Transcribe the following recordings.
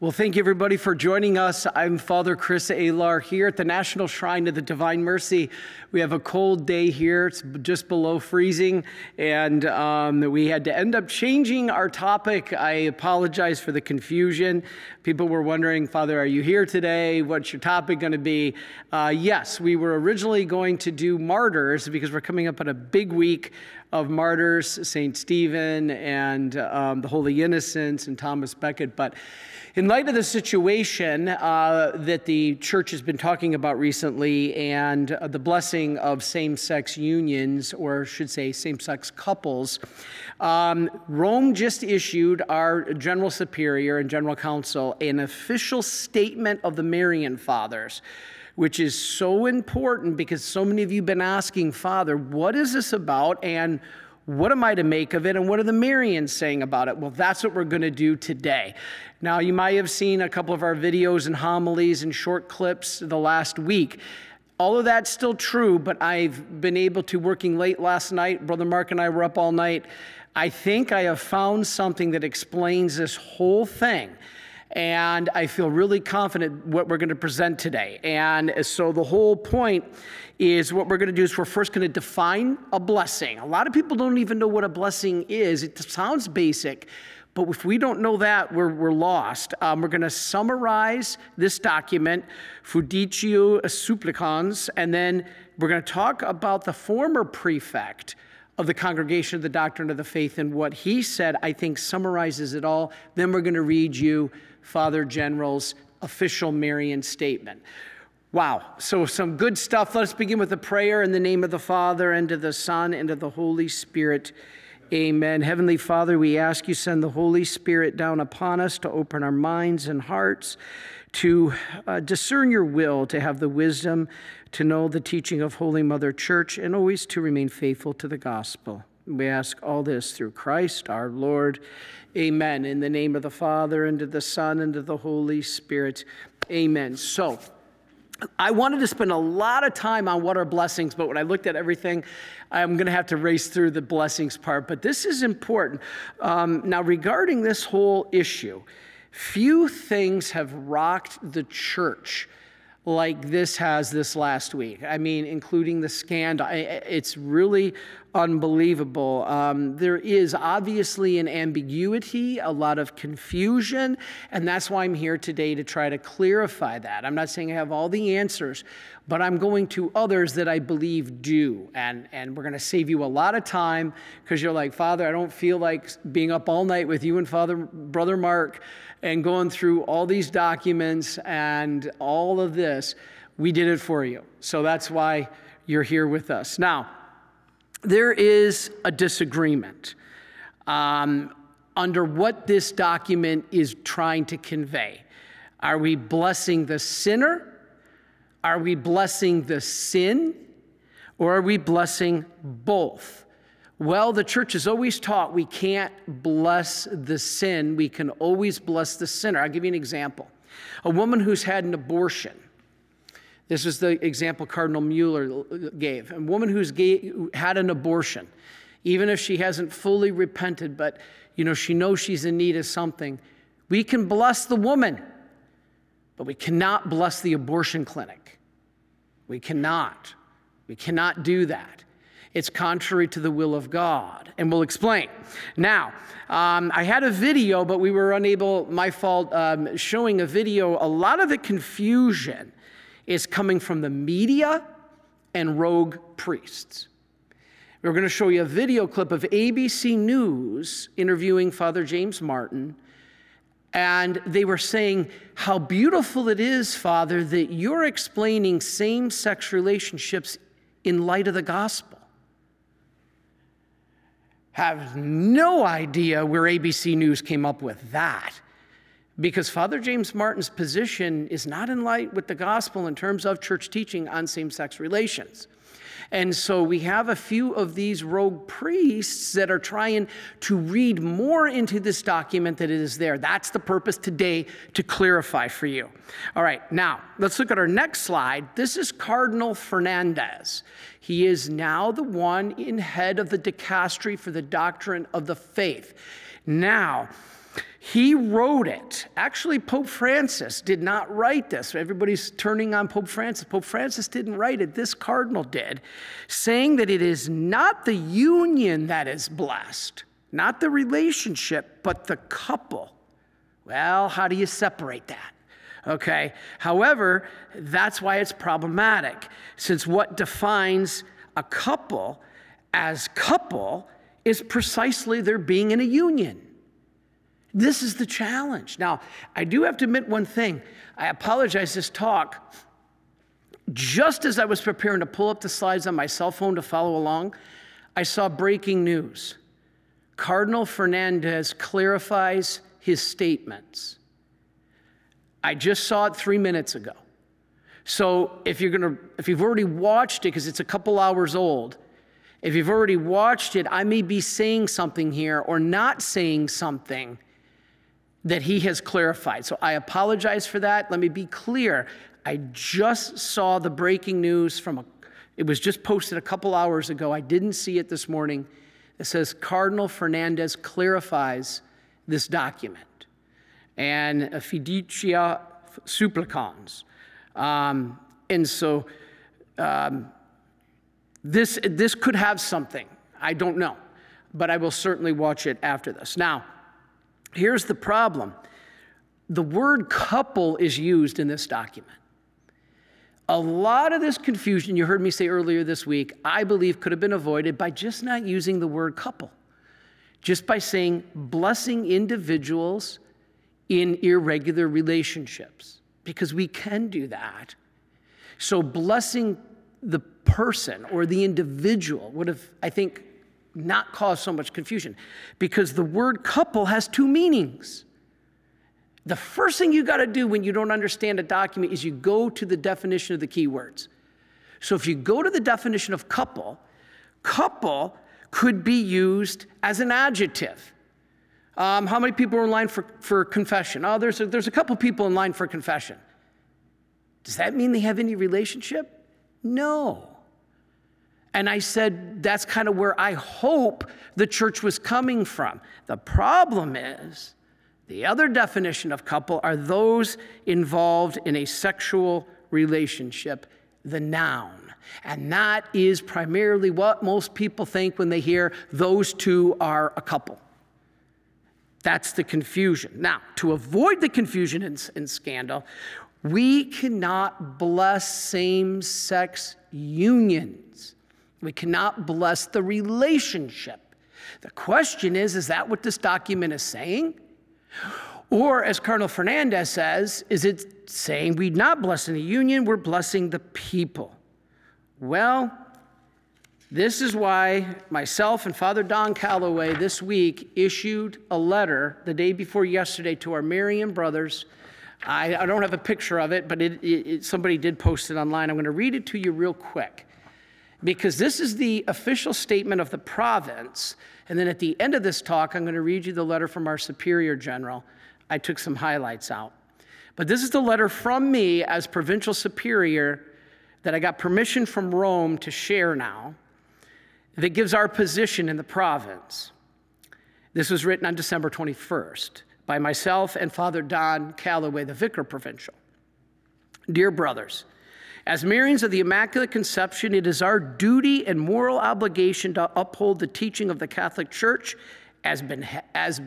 Well, thank you everybody for joining us. I'm Father Chris Alar here at the National Shrine of the Divine Mercy. We have a cold day here, it's just below freezing, and um, we had to end up changing our topic. I apologize for the confusion. People were wondering, Father, are you here today? What's your topic going to be? Uh, yes, we were originally going to do martyrs because we're coming up on a big week of martyrs, St. Stephen and um, the Holy Innocents and Thomas Becket. But in light of the situation uh, that the church has been talking about recently and uh, the blessing of same sex unions, or should say same sex couples, um, Rome just issued our General Superior and General Council an official statement of the Marian Fathers which is so important because so many of you have been asking, Father, what is this about? And what am I to make of it? And what are the Marians saying about it? Well, that's what we're going to do today. Now, you might have seen a couple of our videos and homilies and short clips the last week. All of that's still true, but I've been able to, working late last night, Brother Mark and I were up all night. I think I have found something that explains this whole thing and I feel really confident what we're going to present today. And so the whole point is what we're going to do is we're first going to define a blessing. A lot of people don't even know what a blessing is. It sounds basic, but if we don't know that, we're, we're lost. Um, we're going to summarize this document, Fiducia Supplicans, and then we're going to talk about the former prefect of the Congregation of the Doctrine of the Faith and what he said, I think summarizes it all. Then we're going to read you Father General's official Marian statement. Wow, so some good stuff. Let us begin with a prayer in the name of the Father, and of the Son, and of the Holy Spirit. Amen. Heavenly Father, we ask you send the Holy Spirit down upon us to open our minds and hearts to uh, discern your will, to have the wisdom to know the teaching of Holy Mother Church, and always to remain faithful to the gospel. We ask all this through Christ our Lord. Amen. In the name of the Father, and of the Son, and of the Holy Spirit. Amen. So, I wanted to spend a lot of time on what are blessings, but when I looked at everything, I'm going to have to race through the blessings part. But this is important. Um, now, regarding this whole issue, few things have rocked the church like this has this last week. I mean, including the scandal. It's really unbelievable. Um, there is obviously an ambiguity, a lot of confusion, and that's why I'm here today to try to clarify that. I'm not saying I have all the answers, but I'm going to others that I believe do. And, and we're going to save you a lot of time because you're like, Father, I don't feel like being up all night with you and Father, Brother Mark and going through all these documents and all of this. We did it for you. So that's why you're here with us. Now, there is a disagreement um, under what this document is trying to convey. Are we blessing the sinner? Are we blessing the sin? Or are we blessing both? Well, the church has always taught we can't bless the sin, we can always bless the sinner. I'll give you an example. A woman who's had an abortion this is the example Cardinal Mueller gave. A woman who's gay, had an abortion, even if she hasn't fully repented, but you know she knows she's in need of something, we can bless the woman, but we cannot bless the abortion clinic. We cannot. We cannot do that. It's contrary to the will of God, and we'll explain. Now, um, I had a video, but we were unable, my fault, um, showing a video. A lot of the confusion is coming from the media and rogue priests. We're going to show you a video clip of ABC News interviewing Father James Martin. And they were saying how beautiful it is, Father, that you're explaining same sex relationships in light of the gospel. Have no idea where ABC News came up with that because Father James Martin's position is not in light with the gospel in terms of church teaching on same sex relations. And so we have a few of these rogue priests that are trying to read more into this document that it is there. That's the purpose today to clarify for you. All right, now let's look at our next slide. This is Cardinal Fernandez. He is now the one in head of the dicastery for the doctrine of the faith. Now, He wrote it. Actually, Pope Francis did not write this. Everybody's turning on Pope Francis. Pope Francis didn't write it. This cardinal did, saying that it is not the union that is blessed, not the relationship, but the couple. Well, how do you separate that? Okay. However, that's why it's problematic, since what defines a couple as couple is precisely their being in a union. This is the challenge. Now, I do have to admit one thing. I apologize this talk. Just as I was preparing to pull up the slides on my cell phone to follow along, I saw breaking news. Cardinal Fernandez clarifies his statements. I just saw it three minutes ago. So if you're gonna, if you've already watched it, because it's a couple hours old, if you've already watched it, I may be saying something here or not saying something that he has clarified. So I apologize for that. Let me be clear. I just saw the breaking news from a, it was just posted a couple hours ago. I didn't see it this morning. It says Cardinal Fernandez clarifies this document and fiducia supplicans. Um, and so um, this, this could have something. I don't know, but I will certainly watch it after this. Now, Here's the problem the word couple is used in this document. A lot of this confusion, you heard me say earlier this week, I believe could have been avoided by just not using the word couple, just by saying blessing individuals in irregular relationships, because we can do that. So, blessing the person or the individual would have, I think, not cause so much confusion because the word couple has two meanings. The first thing you got to do when you don't understand a document is you go to the definition of the key words. So if you go to the definition of couple, couple could be used as an adjective. Um, how many people are in line for, for confession? Oh, there's a, there's a couple people in line for confession. Does that mean they have any relationship? No. And I said, that's kind of where I hope the church was coming from. The problem is, the other definition of couple are those involved in a sexual relationship, the noun. And that is primarily what most people think when they hear those two are a couple. That's the confusion. Now, to avoid the confusion and, scandal, we cannot bless same sex unions. We cannot bless the relationship. The question is is that what this document is saying? Or, as Cardinal Fernandez says, is it saying we're not blessing the union, we're blessing the people? Well, this is why myself and Father Don Calloway this week issued a letter the day before yesterday to our Marian brothers. I, I don't have a picture of it, but it, it, somebody did post it online. I'm going to read it to you real quick because this is the official statement of the province. And then at the end of this talk, I'm going to read you the letter from our Superior General. I took some highlights out. But this is the letter from me as Provincial Superior that I got permission from Rome to share now that gives our position in the province. This was written on December 21st by myself and Father Don Calloway, the Vicar Provincial. Dear brothers, as Marians of the Immaculate Conception, it is our duty and moral obligation to uphold the teaching of the Catholic Church as, been, as,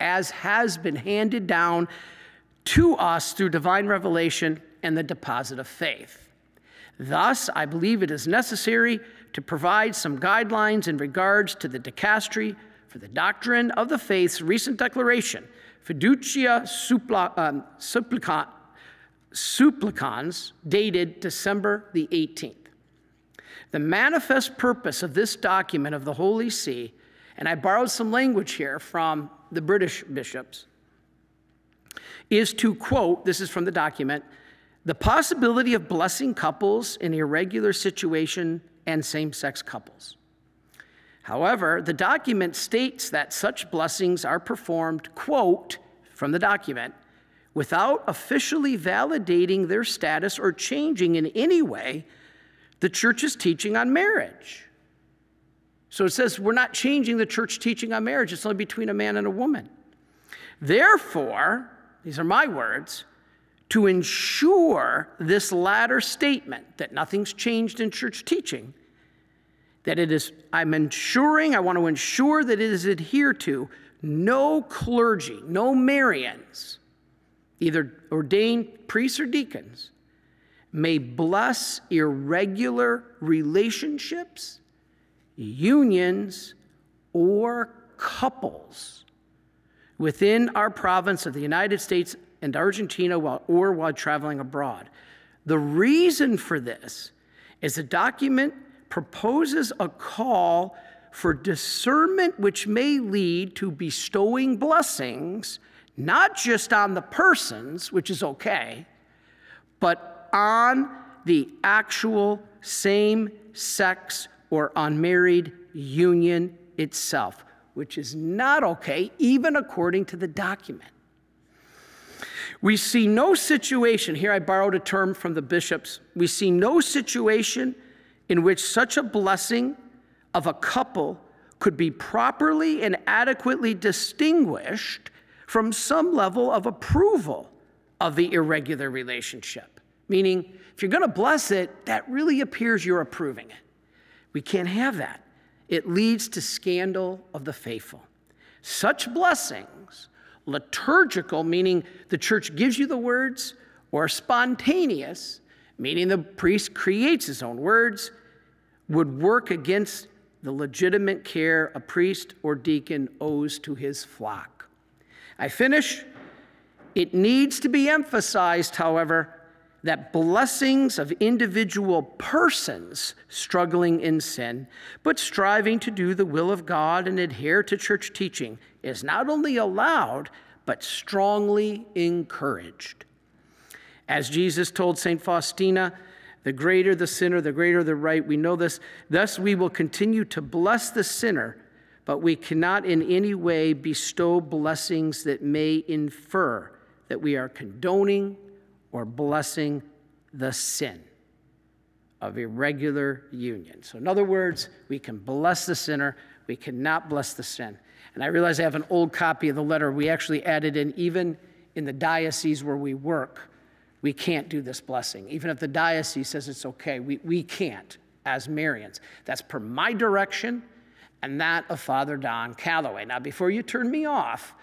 as has been handed down to us through divine revelation and the deposit of faith. Thus, I believe it is necessary to provide some guidelines in regards to the dicastery for the doctrine of the faith's recent declaration, fiducia um, supplicant supplicans dated December the 18th. The manifest purpose of this document of the Holy See, and I borrowed some language here from the British bishops, is to quote this is from the document the possibility of blessing couples in irregular situation and same sex couples. However, the document states that such blessings are performed, quote, from the document, without officially validating their status or changing in any way the church's teaching on marriage. So it says we're not changing the church teaching on marriage, it's only between a man and a woman. Therefore, these are my words, to ensure this latter statement that nothing's changed in church teaching, that it is, I'm ensuring, I want to ensure that it is adhered to, no clergy, no Marians, either ordained priests or deacons, may bless irregular relationships, unions, or couples within our province of the United States and Argentina while, or while traveling abroad. The reason for this is the document proposes a call for discernment which may lead to bestowing blessings, not just on the persons, which is okay, but on the actual same sex or unmarried union itself, which is not okay, even according to the document. We see no situation, here I borrowed a term from the bishops, we see no situation in which such a blessing of a couple could be properly and adequately distinguished from some level of approval of the irregular relationship. Meaning, if you're going to bless it, that really appears you're approving it. We can't have that. It leads to scandal of the faithful. Such blessings, liturgical, meaning the church gives you the words, or spontaneous, meaning the priest creates his own words, would work against the legitimate care a priest or deacon owes to his flock. I finish. It needs to be emphasized, however, that blessings of individual persons struggling in sin, but striving to do the will of God and adhere to church teaching, is not only allowed, but strongly encouraged. As Jesus told St. Faustina, the greater the sinner, the greater the right. We know this. Thus, we will continue to bless the sinner, but we cannot in any way bestow blessings that may infer that we are condoning or blessing the sin of irregular union. So, in other words, we can bless the sinner, we cannot bless the sin. And I realize I have an old copy of the letter. We actually added in, even in the diocese where we work, we can't do this blessing. Even if the diocese says it's okay, we, we can't as Marians. That's per my direction and that of Father Don Calloway. Now, before you turn me off,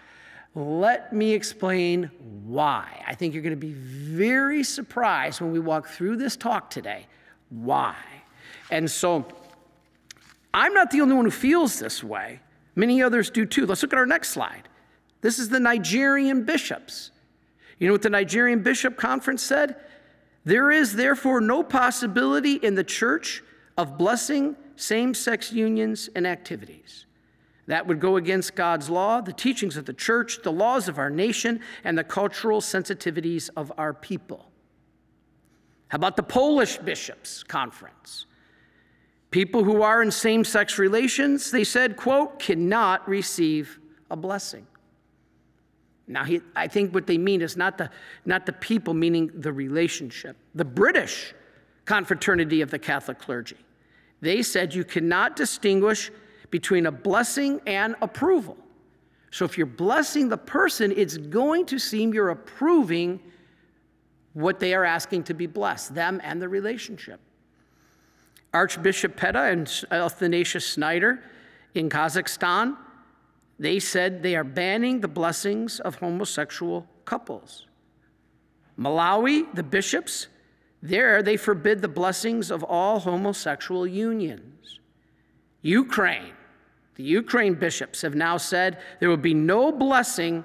let me explain why. I think you're going to be very surprised when we walk through this talk today. Why? And so, I'm not the only one who feels this way. Many others do too. Let's look at our next slide. This is the Nigerian bishops. You know what the Nigerian Bishop Conference said? There is therefore no possibility in the church of blessing same sex unions and activities. That would go against God's law, the teachings of the church, the laws of our nation, and the cultural sensitivities of our people. How about the Polish Bishops Conference? People who are in same sex relations, they said, quote, cannot receive a blessing. Now, he, I think what they mean is not the, not the people, meaning the relationship. The British confraternity of the Catholic clergy, they said you cannot distinguish between a blessing and approval. So if you're blessing the person, it's going to seem you're approving what they are asking to be blessed, them and the relationship. Archbishop Peta and Athanasius Schneider in Kazakhstan they said they are banning the blessings of homosexual couples. Malawi, the bishops, there they forbid the blessings of all homosexual unions. Ukraine, the Ukraine bishops have now said there will be no blessing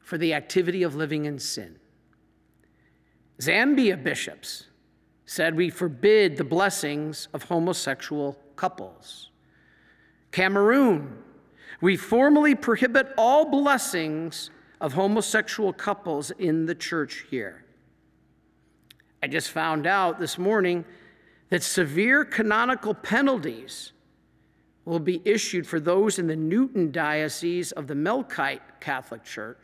for the activity of living in sin. Zambia bishops said we forbid the blessings of homosexual couples. Cameroon, we formally prohibit all blessings of homosexual couples in the church here. I just found out this morning that severe canonical penalties will be issued for those in the Newton Diocese of the Melkite Catholic Church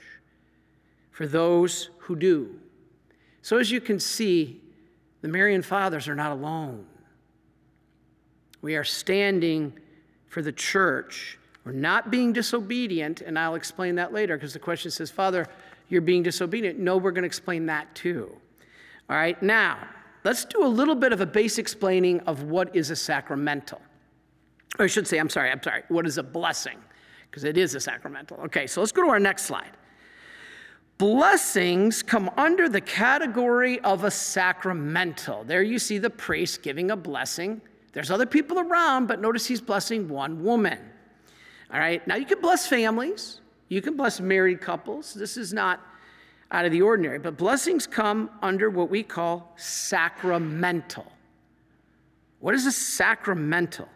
for those who do. So, as you can see, the Marian Fathers are not alone. We are standing for the church We're not being disobedient, and I'll explain that later because the question says, Father, you're being disobedient. No, we're going to explain that too. All right, now, let's do a little bit of a base explaining of what is a sacramental. Or I should say, I'm sorry, I'm sorry, what is a blessing? Because it is a sacramental. Okay, so let's go to our next slide. Blessings come under the category of a sacramental. There you see the priest giving a blessing. There's other people around, but notice he's blessing one woman. All right, now you can bless families, you can bless married couples. This is not out of the ordinary, but blessings come under what we call sacramental. What is a sacramental?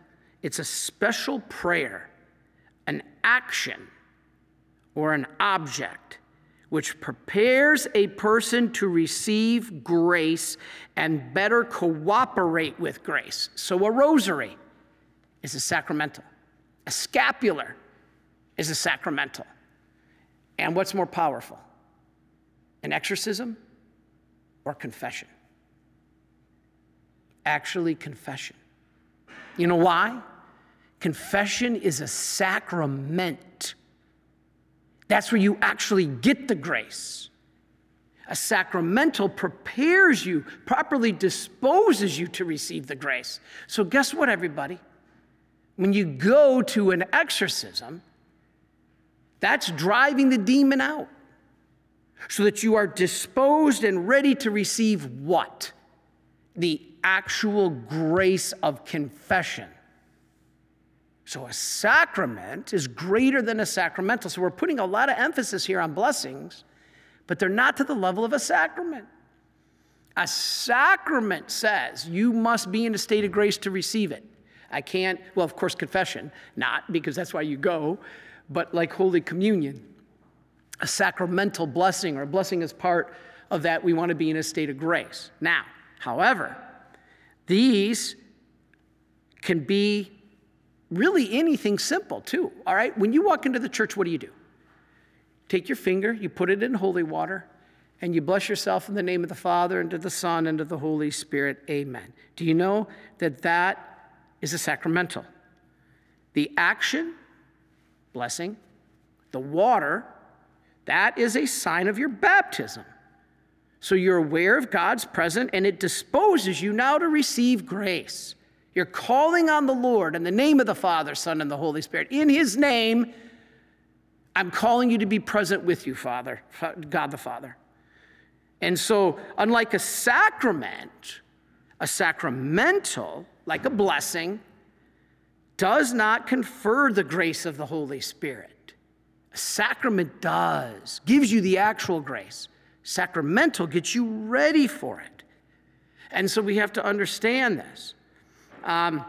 It's a special prayer, an action, or an object which prepares a person to receive grace and better cooperate with grace. So, a rosary is a sacramental, a scapular is a sacramental. And what's more powerful, an exorcism or confession? Actually, confession. You know why? Confession is a sacrament. That's where you actually get the grace. A sacramental prepares you, properly disposes you to receive the grace. So, guess what, everybody? When you go to an exorcism, that's driving the demon out so that you are disposed and ready to receive what? The actual grace of confession. So a sacrament is greater than a sacramental. So we're putting a lot of emphasis here on blessings, but they're not to the level of a sacrament. A sacrament says you must be in a state of grace to receive it. I can't, well, of course, confession, not because that's why you go, but like Holy Communion, a sacramental blessing or a blessing as part of that, we want to be in a state of grace. Now, however, these can be really anything simple too, all right? When you walk into the church, what do you do? Take your finger, you put it in holy water, and you bless yourself in the name of the Father, and to the Son, and to the Holy Spirit. Amen. Do you know that that is a sacramental? The action, blessing, the water, that is a sign of your baptism. So you're aware of God's presence, and it disposes you now to receive grace. You're calling on the Lord in the name of the Father, Son, and the Holy Spirit. In His name, I'm calling you to be present with you, Father, God the Father. And so, unlike a sacrament, a sacramental, like a blessing, does not confer the grace of the Holy Spirit. A sacrament does, gives you the actual grace. Sacramental gets you ready for it. And so we have to understand this. Um,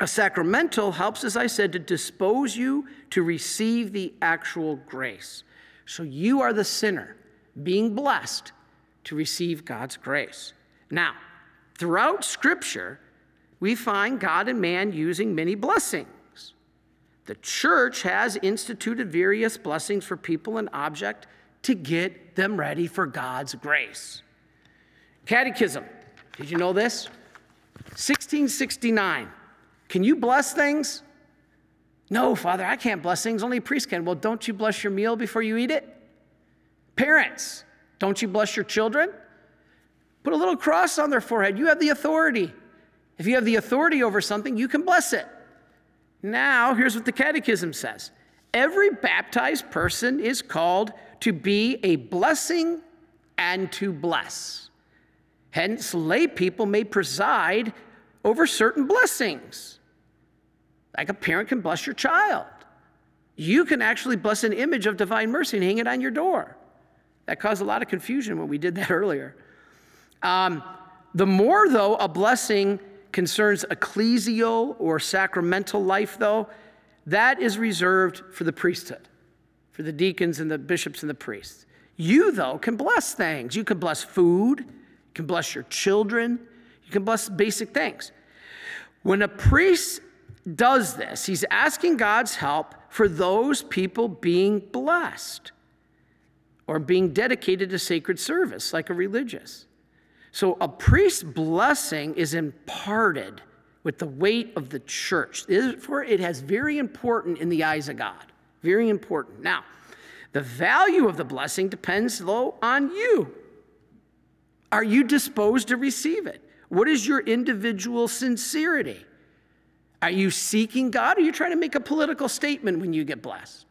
a sacramental helps, as I said, to dispose you to receive the actual grace. So you are the sinner being blessed to receive God's grace. Now, throughout Scripture, we find God and man using many blessings. The church has instituted various blessings for people and object to get them ready for God's grace. Catechism. Did you know this? 1669. Can you bless things? No, Father, I can't bless things. Only a priest can. Well, don't you bless your meal before you eat it? Parents, don't you bless your children? Put a little cross on their forehead. You have the authority. If you have the authority over something, you can bless it. Now, here's what the Catechism says Every baptized person is called to be a blessing and to bless. Hence, lay people may preside over certain blessings. Like a parent can bless your child. You can actually bless an image of divine mercy and hang it on your door. That caused a lot of confusion when we did that earlier. Um, the more, though, a blessing concerns ecclesial or sacramental life, though, that is reserved for the priesthood, for the deacons and the bishops and the priests. You, though, can bless things. You can bless food, you can bless your children, you can bless basic things. When a priest does this, he's asking God's help for those people being blessed or being dedicated to sacred service, like a religious. So a priest's blessing is imparted with the weight of the church. Therefore, it has very important in the eyes of God. Very important. Now, the value of the blessing depends, though, on you. Are you disposed to receive it? What is your individual sincerity? Are you seeking God? Or are you trying to make a political statement when you get blessed?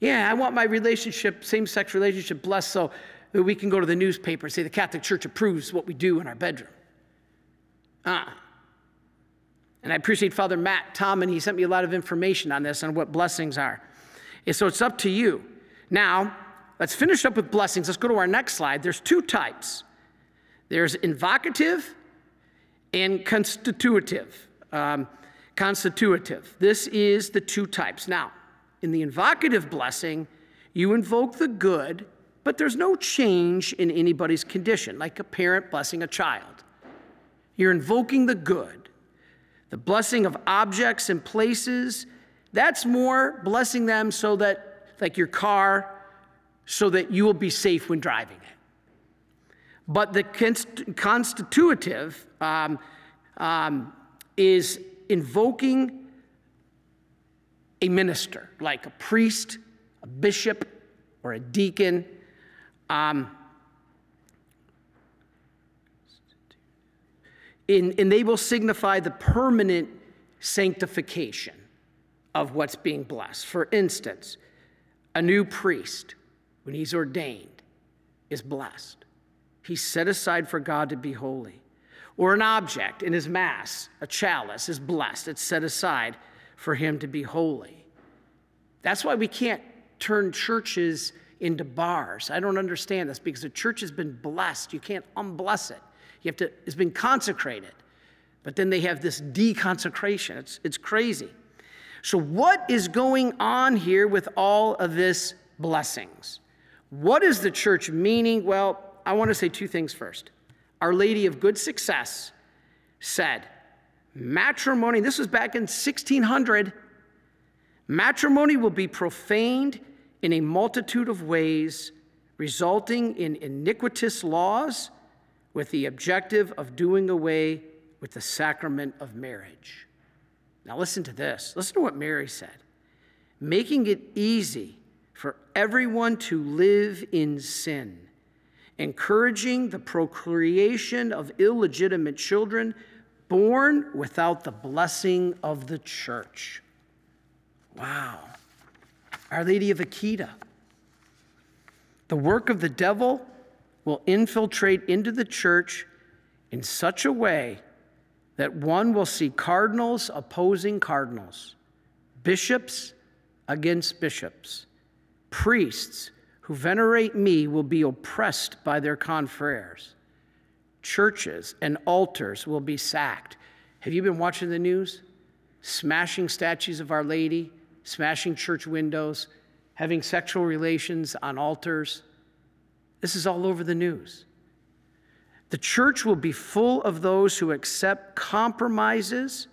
Yeah, I want my relationship, same sex relationship, blessed so that we can go to the newspaper and say the Catholic Church approves what we do in our bedroom. Ah. Uh. And I appreciate Father Matt Tom, and he sent me a lot of information on this, on what blessings are. And so it's up to you. Now, let's finish up with blessings. Let's go to our next slide. There's two types there's invocative and constitutive. Um, constitutive. This is the two types. Now, in the invocative blessing, you invoke the good, but there's no change in anybody's condition, like a parent blessing a child. You're invoking the good. The blessing of objects and places, that's more blessing them so that, like your car, so that you will be safe when driving it. But the constitutive um, um, is invoking a minister, like a priest, a bishop, or a deacon. Um, and they will signify the permanent sanctification of what's being blessed. For instance, a new priest, when he's ordained, is blessed. He's set aside for God to be holy. Or an object in his Mass, a chalice, is blessed. It's set aside for him to be holy. That's why we can't turn churches into bars. I don't understand this because the church has been blessed. You can't unbless it. You have to, it's been consecrated. But then they have this deconsecration. It's, it's crazy. So, what is going on here with all of this blessings? What is the church meaning? Well, I want to say two things first. Our Lady of Good Success said, matrimony, this was back in 1600, matrimony will be profaned in a multitude of ways, resulting in iniquitous laws with the objective of doing away with the sacrament of marriage. Now, listen to this. Listen to what Mary said making it easy for everyone to live in sin encouraging the procreation of illegitimate children born without the blessing of the church. Wow. Our Lady of Akita. The work of the devil will infiltrate into the church in such a way that one will see cardinals opposing cardinals, bishops against bishops, priests who venerate me will be oppressed by their confreres. Churches and altars will be sacked. Have you been watching the news? Smashing statues of Our Lady, smashing church windows, having sexual relations on altars. This is all over the news. The church will be full of those who accept compromises,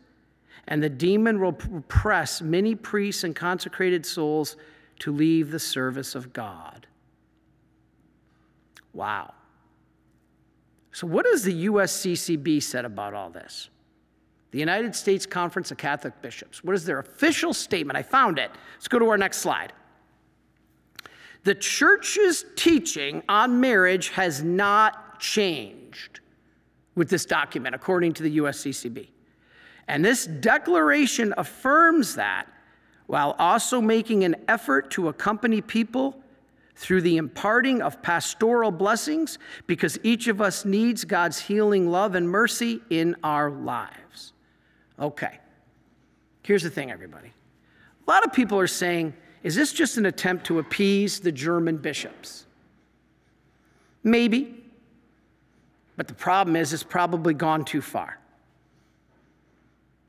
and the demon will press many priests and consecrated souls to leave the service of God. Wow. So, what has the USCCB said about all this? The United States Conference of Catholic Bishops. What is their official statement? I found it. Let's go to our next slide. The church's teaching on marriage has not changed with this document, according to the USCCB. And this declaration affirms that while also making an effort to accompany people through the imparting of pastoral blessings because each of us needs God's healing love and mercy in our lives. Okay, here's the thing, everybody. A lot of people are saying, is this just an attempt to appease the German bishops? Maybe. But the problem is, it's probably gone too far.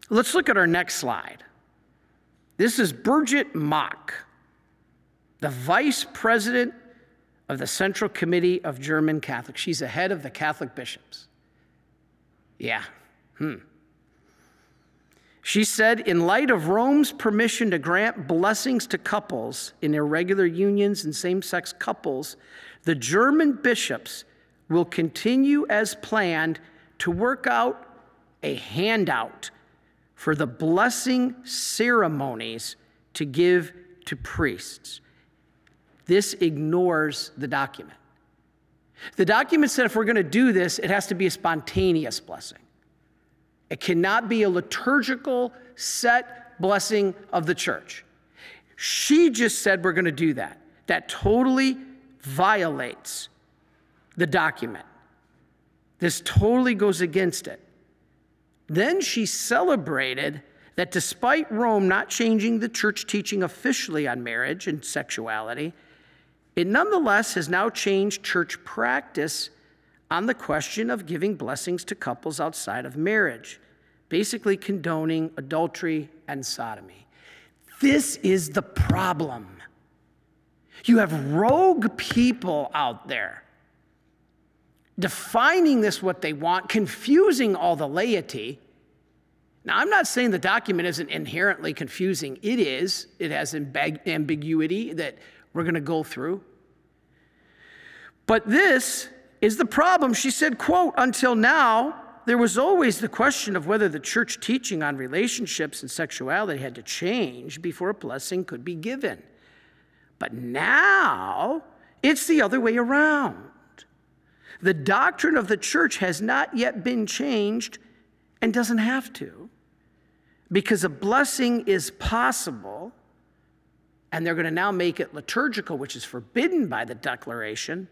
Let's look at our next slide. This is Birgit Mock, the vice president of the Central Committee of German Catholics. She's the head of the Catholic bishops. Yeah. Hmm. She said, in light of Rome's permission to grant blessings to couples in irregular unions and same sex couples, the German bishops will continue as planned to work out a handout for the blessing ceremonies to give to priests. This ignores the document. The document said if we're going to do this, it has to be a spontaneous blessing. It cannot be a liturgical set blessing of the church. She just said we're going to do that. That totally violates the document. This totally goes against it. Then she celebrated that despite Rome not changing the church teaching officially on marriage and sexuality, it nonetheless has now changed church practice on the question of giving blessings to couples outside of marriage, basically condoning adultery and sodomy. This is the problem. You have rogue people out there defining this what they want, confusing all the laity. Now, I'm not saying the document isn't inherently confusing. It is. It has ambiguity that we're going to go through. But this is the problem. She said, quote, until now, there was always the question of whether the church teaching on relationships and sexuality had to change before a blessing could be given. But now it's the other way around. The doctrine of the church has not yet been changed and doesn't have to because a blessing is possible and they're going to now make it liturgical, which is forbidden by the declaration.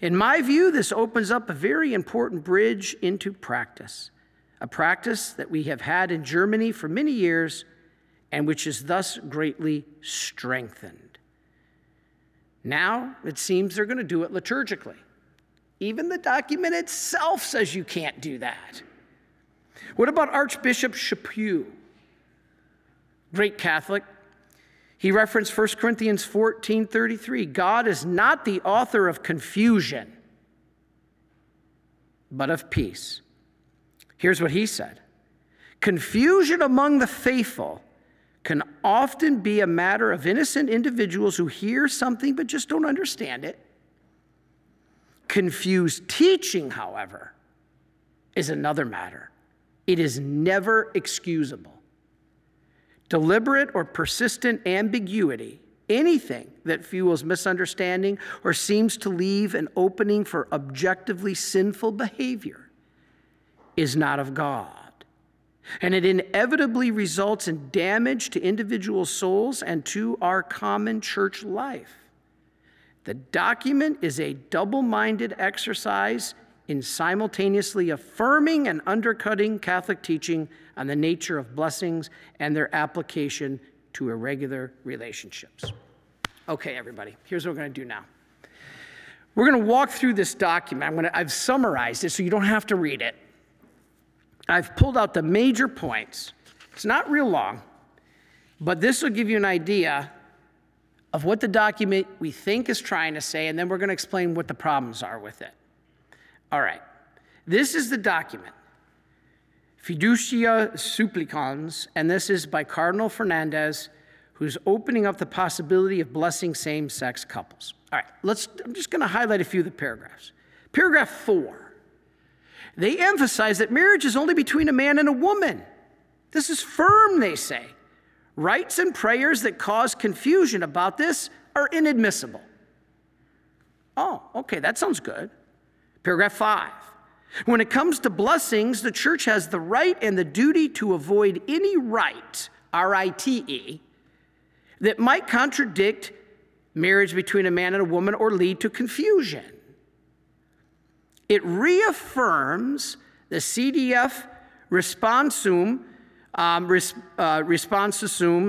In my view, this opens up a very important bridge into practice, a practice that we have had in Germany for many years and which is thus greatly strengthened. Now it seems they're going to do it liturgically. Even the document itself says you can't do that. What about Archbishop Chaput? Great Catholic, he referenced 1 Corinthians 14 33. God is not the author of confusion, but of peace. Here's what he said Confusion among the faithful can often be a matter of innocent individuals who hear something but just don't understand it. Confused teaching, however, is another matter. It is never excusable deliberate or persistent ambiguity, anything that fuels misunderstanding or seems to leave an opening for objectively sinful behavior, is not of God. And it inevitably results in damage to individual souls and to our common church life. The document is a double minded exercise in simultaneously affirming and undercutting Catholic teaching on the nature of blessings and their application to irregular relationships. Okay, everybody, here's what we're going to do now. We're going to walk through this document. To, I've summarized it so you don't have to read it. I've pulled out the major points. It's not real long, but this will give you an idea of what the document we think is trying to say, and then we're going to explain what the problems are with it. All right. This is the document. Fiducia Supplicans, and this is by Cardinal Fernandez, who's opening up the possibility of blessing same sex couples. All right, let's, I'm just going to highlight a few of the paragraphs. Paragraph four, they emphasize that marriage is only between a man and a woman. This is firm, they say. Rites and prayers that cause confusion about this are inadmissible. Oh, okay, that sounds good. Paragraph five. When it comes to blessings, the church has the right and the duty to avoid any right, R I T E, that might contradict marriage between a man and a woman or lead to confusion. It reaffirms the CDF responsum, um, res, uh,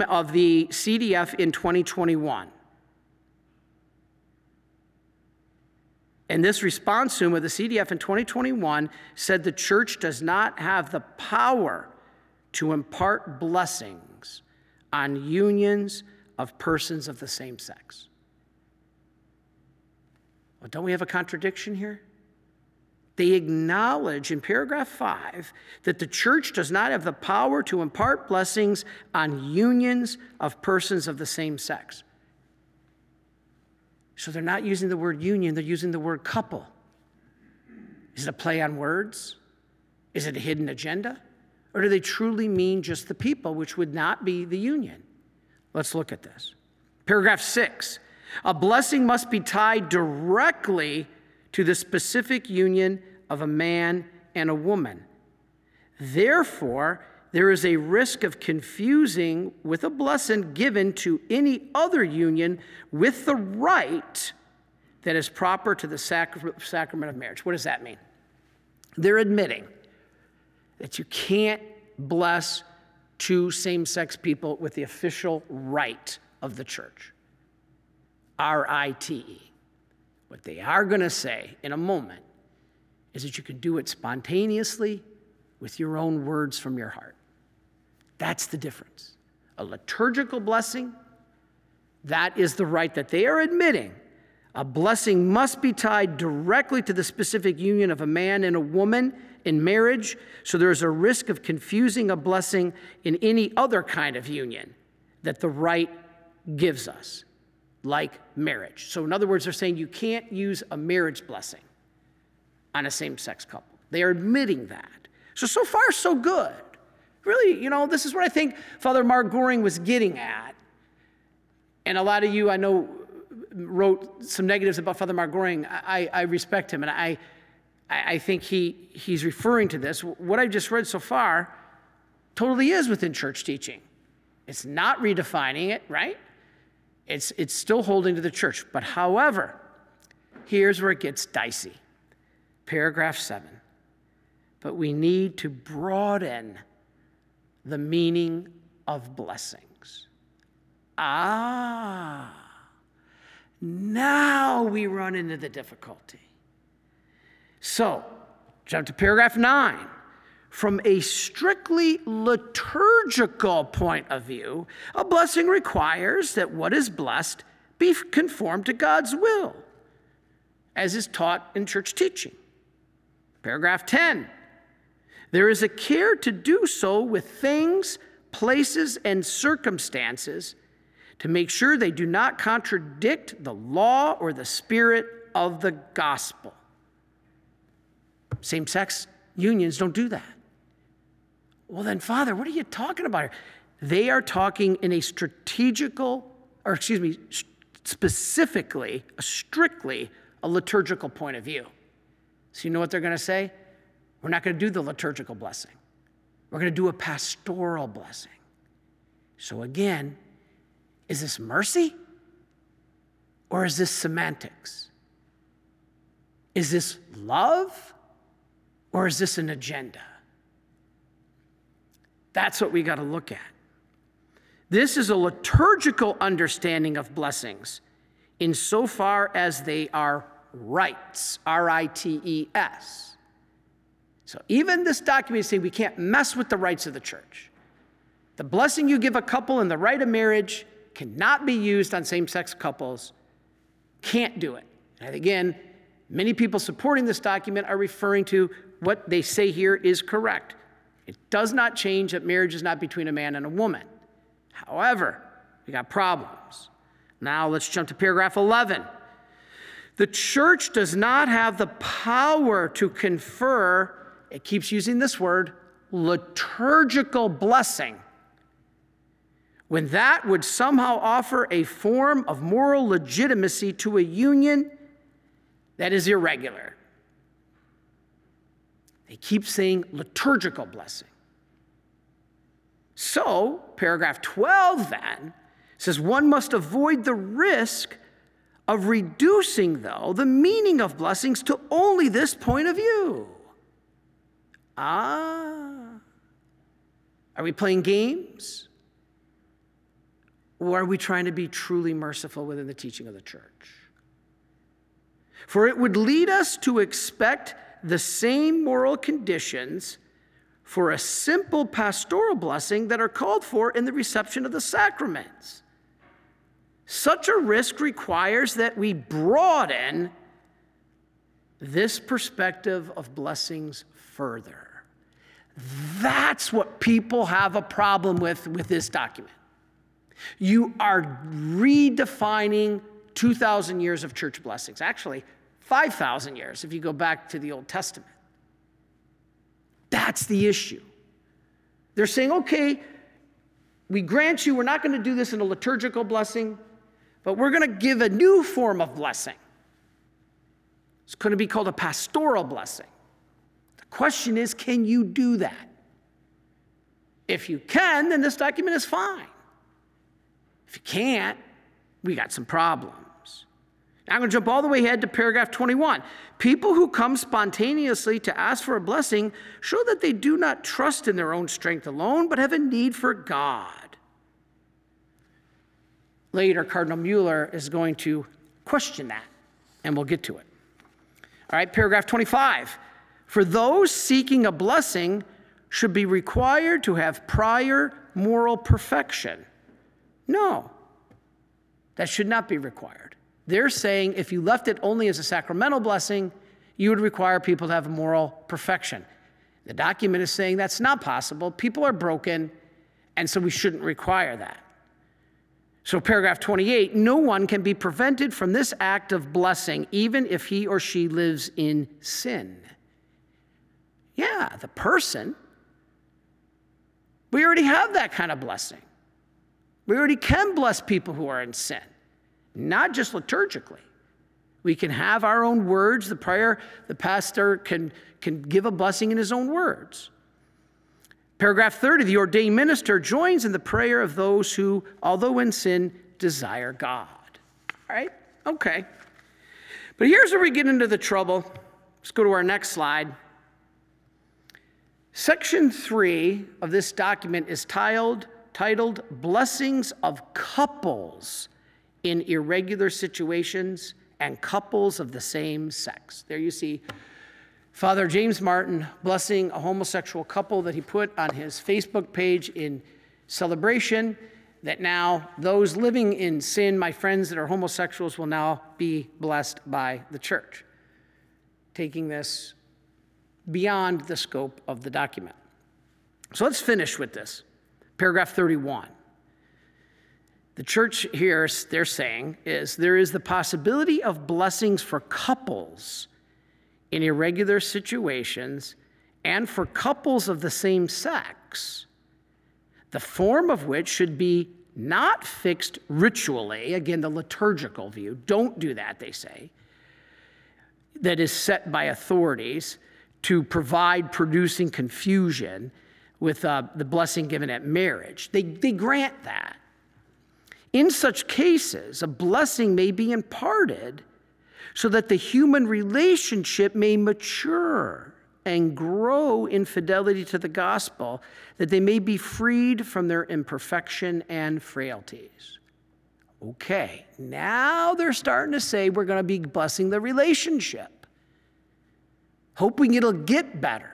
of the CDF in 2021. And this responsum of the CDF in 2021 said the church does not have the power to impart blessings on unions of persons of the same sex. Well, don't we have a contradiction here? They acknowledge in paragraph five that the church does not have the power to impart blessings on unions of persons of the same sex. So they're not using the word union, they're using the word couple. Is it a play on words? Is it a hidden agenda? Or do they truly mean just the people, which would not be the union? Let's look at this. Paragraph six a blessing must be tied directly to the specific union of a man and a woman. Therefore, there is a risk of confusing with a blessing given to any other union with the rite that is proper to the sacrament of marriage. What does that mean? They're admitting that you can't bless two same sex people with the official rite of the church. R I T E. What they are going to say in a moment is that you can do it spontaneously with your own words from your heart. That's the difference. A liturgical blessing, that is the rite that they are admitting. A blessing must be tied directly to the specific union of a man and a woman in marriage, so there is a risk of confusing a blessing in any other kind of union that the rite gives us, like marriage. So, in other words, they're saying you can't use a marriage blessing on a same sex couple. They are admitting that. So, so far, so good. Really, you know, this is what I think Father Mark Goring was getting at. And a lot of you, I know, wrote some negatives about Father Mark Goring. I, I respect him, and I, I think he, he's referring to this. What I've just read so far totally is within church teaching. It's not redefining it, right? It's, it's still holding to the church. But however, here's where it gets dicey. Paragraph seven. But we need to broaden the meaning of blessings. Ah, now we run into the difficulty. So, jump to paragraph nine. From a strictly liturgical point of view, a blessing requires that what is blessed be conformed to God's will, as is taught in church teaching. Paragraph 10 there is a care to do so with things, places, and circumstances to make sure they do not contradict the law or the spirit of the gospel. Same sex unions don't do that. Well, then, Father, what are you talking about here? They are talking in a strategical, or excuse me, specifically, strictly a liturgical point of view. So, you know what they're going to say? We're not going to do the liturgical blessing, we're going to do a pastoral blessing. So, again, is this mercy or is this semantics? Is this love or is this an agenda? That's what we got to look at. This is a liturgical understanding of blessings insofar as they are rites, R I T E S. So even this document is saying we can't mess with the rites of the church. The blessing you give a couple in the rite of marriage cannot be used on same sex couples. Can't do it. And again, many people supporting this document are referring to what they say here is correct. It does not change that marriage is not between a man and a woman. However, we got problems. Now let's jump to paragraph 11. The church does not have the power to confer, it keeps using this word, liturgical blessing, when that would somehow offer a form of moral legitimacy to a union that is irregular. They keep saying liturgical blessing. So, paragraph 12 then says one must avoid the risk of reducing, though, the meaning of blessings to only this point of view. Ah. Are we playing games? Or are we trying to be truly merciful within the teaching of the church? For it would lead us to expect the same moral conditions for a simple pastoral blessing that are called for in the reception of the sacraments. Such a risk requires that we broaden this perspective of blessings further. That's what people have a problem with with this document. You are redefining 2,000 years of church blessings. Actually, 5,000 years if you go back to the Old Testament. That's the issue. They're saying, okay, we grant you, we're not going to do this in a liturgical blessing, but we're going to give a new form of blessing. It's going to be called a pastoral blessing. Question is, can you do that? If you can, then this document is fine. If you can't, we got some problems. Now I'm going to jump all the way ahead to paragraph 21. People who come spontaneously to ask for a blessing show that they do not trust in their own strength alone, but have a need for God. Later, Cardinal Mueller is going to question that, and we'll get to it. All right, paragraph 25. For those seeking a blessing should be required to have prior moral perfection. No, that should not be required. They're saying if you left it only as a sacramental blessing, you would require people to have moral perfection. The document is saying that's not possible. People are broken, and so we shouldn't require that. So, paragraph 28 no one can be prevented from this act of blessing, even if he or she lives in sin. Yeah, the person. We already have that kind of blessing. We already can bless people who are in sin not just liturgically. We can have our own words. The prayer, the pastor can, can give a blessing in his own words. Paragraph 30 the ordained minister joins in the prayer of those who, although in sin, desire God. All right? Okay. But here's where we get into the trouble. Let's go to our next slide. Section three of this document is titled, titled Blessings of Couples in irregular situations and couples of the same sex. There you see Father James Martin blessing a homosexual couple that he put on his Facebook page in celebration that now those living in sin, my friends that are homosexuals, will now be blessed by the church. Taking this beyond the scope of the document. So let's finish with this. Paragraph 31. The church here, they're saying, is there is the possibility of blessings for couples in irregular situations and for couples of the same sex, the form of which should be not fixed ritually, again, the liturgical view, don't do that, they say, that is set by authorities to provide producing confusion with uh, the blessing given at marriage. They, they grant that. In such cases, a blessing may be imparted so that the human relationship may mature and grow in fidelity to the gospel, that they may be freed from their imperfection and frailties. Okay, now they're starting to say we're going to be blessing the relationship, hoping it'll get better.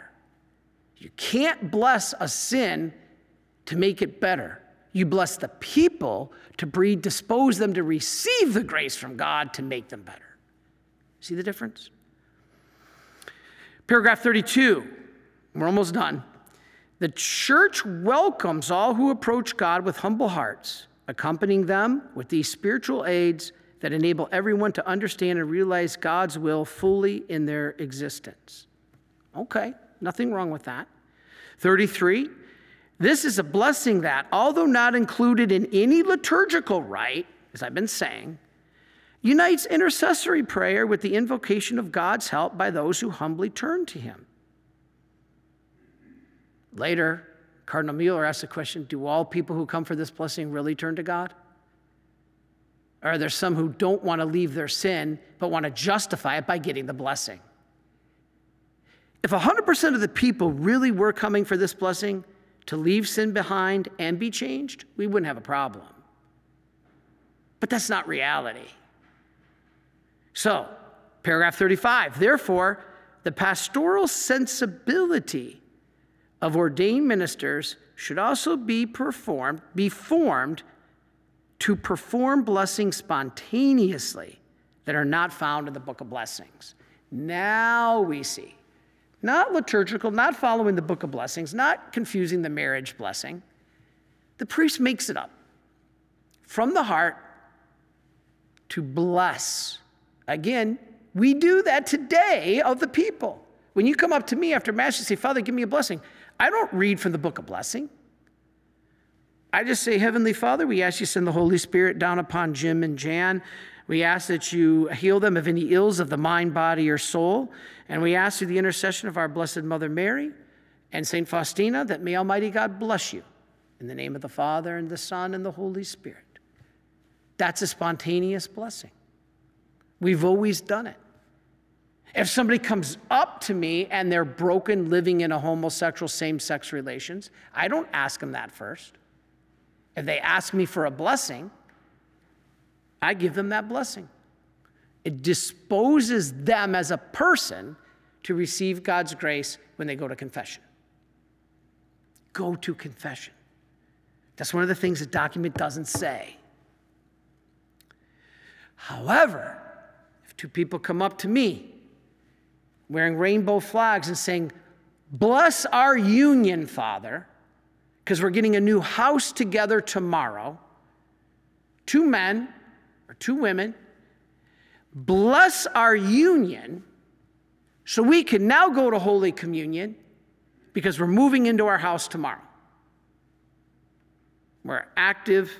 You can't bless a sin to make it better. You bless the people to predispose them to receive the grace from God to make them better. See the difference? Paragraph 32, we're almost done. The church welcomes all who approach God with humble hearts, accompanying them with these spiritual aids that enable everyone to understand and realize God's will fully in their existence. Okay, nothing wrong with that. 33, this is a blessing that, although not included in any liturgical rite, as I've been saying, unites intercessory prayer with the invocation of God's help by those who humbly turn to Him. Later, Cardinal Mueller asked the question Do all people who come for this blessing really turn to God? Or are there some who don't want to leave their sin but want to justify it by getting the blessing? If 100% of the people really were coming for this blessing, to leave sin behind and be changed, we wouldn't have a problem. But that's not reality. So, paragraph 35 therefore, the pastoral sensibility of ordained ministers should also be performed, be formed to perform blessings spontaneously that are not found in the book of blessings. Now we see not liturgical, not following the book of blessings, not confusing the marriage blessing. The priest makes it up from the heart to bless. Again, we do that today of the people. When you come up to me after Mass, you say, Father, give me a blessing. I don't read from the book of blessing. I just say, Heavenly Father, we ask you send the Holy Spirit down upon Jim and Jan. We ask that you heal them of any ills of the mind, body, or soul. And we ask through the intercession of our Blessed Mother Mary and St. Faustina that may Almighty God bless you. In the name of the Father, and the Son, and the Holy Spirit. That's a spontaneous blessing. We've always done it. If somebody comes up to me and they're broken living in a homosexual same sex relations, I don't ask them that first. If they ask me for a blessing, I give them that blessing. It disposes them as a person to receive God's grace when they go to confession. Go to confession. That's one of the things the document doesn't say. However, if two people come up to me wearing rainbow flags and saying, Bless our union, Father, because we're getting a new house together tomorrow, two men or two women, bless our union so we can now go to Holy Communion because we're moving into our house tomorrow. We're active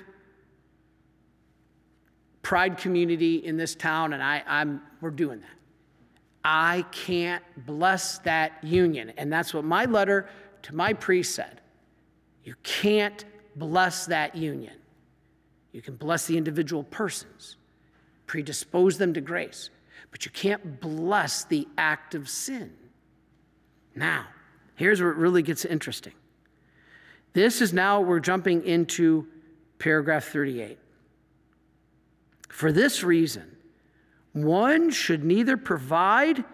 pride community in this town, and I, I'm, we're doing that. I can't bless that union. And that's what my letter to my priest said. You can't bless that union. You can bless the individual persons, predispose them to grace, but you can't bless the act of sin. Now, here's where it really gets interesting. This is now, we're jumping into paragraph 38. For this reason, one should neither provide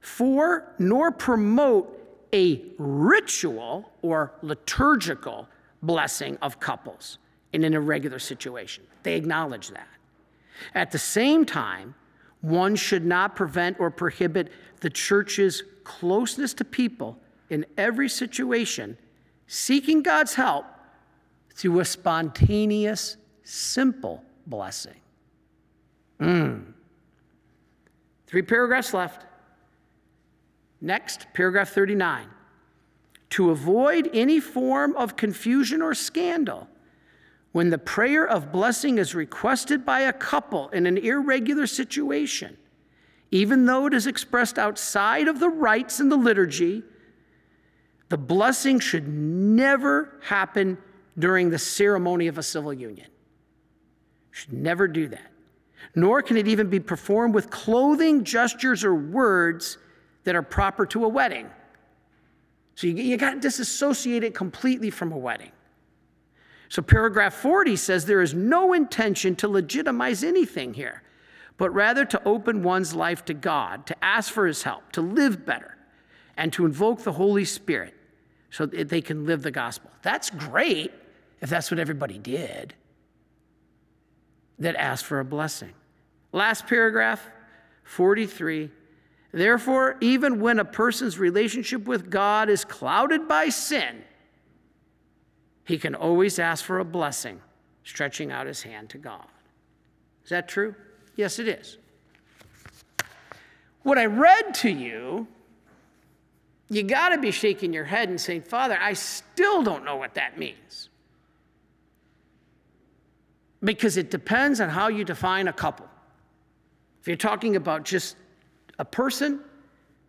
for nor promote a ritual or liturgical blessing of couples in an irregular situation. They acknowledge that. At the same time, one should not prevent or prohibit the church's closeness to people in every situation, seeking God's help through a spontaneous, simple blessing. Mm. Three paragraphs left. Next, paragraph 39. To avoid any form of confusion or scandal, when the prayer of blessing is requested by a couple in an irregular situation, even though it is expressed outside of the rites in the liturgy, the blessing should never happen during the ceremony of a civil union. Should never do that nor can it even be performed with clothing, gestures, or words that are proper to a wedding. So you, you got to disassociate it completely from a wedding. So paragraph 40 says there is no intention to legitimize anything here, but rather to open one's life to God, to ask for his help, to live better, and to invoke the Holy Spirit so that they can live the gospel. That's great if that's what everybody did that asked for a blessing. Last paragraph, 43. Therefore, even when a person's relationship with God is clouded by sin, he can always ask for a blessing, stretching out his hand to God. Is that true? Yes, it is. What I read to you, you got to be shaking your head and saying, Father, I still don't know what that means. Because it depends on how you define a couple. If you're talking about just a person,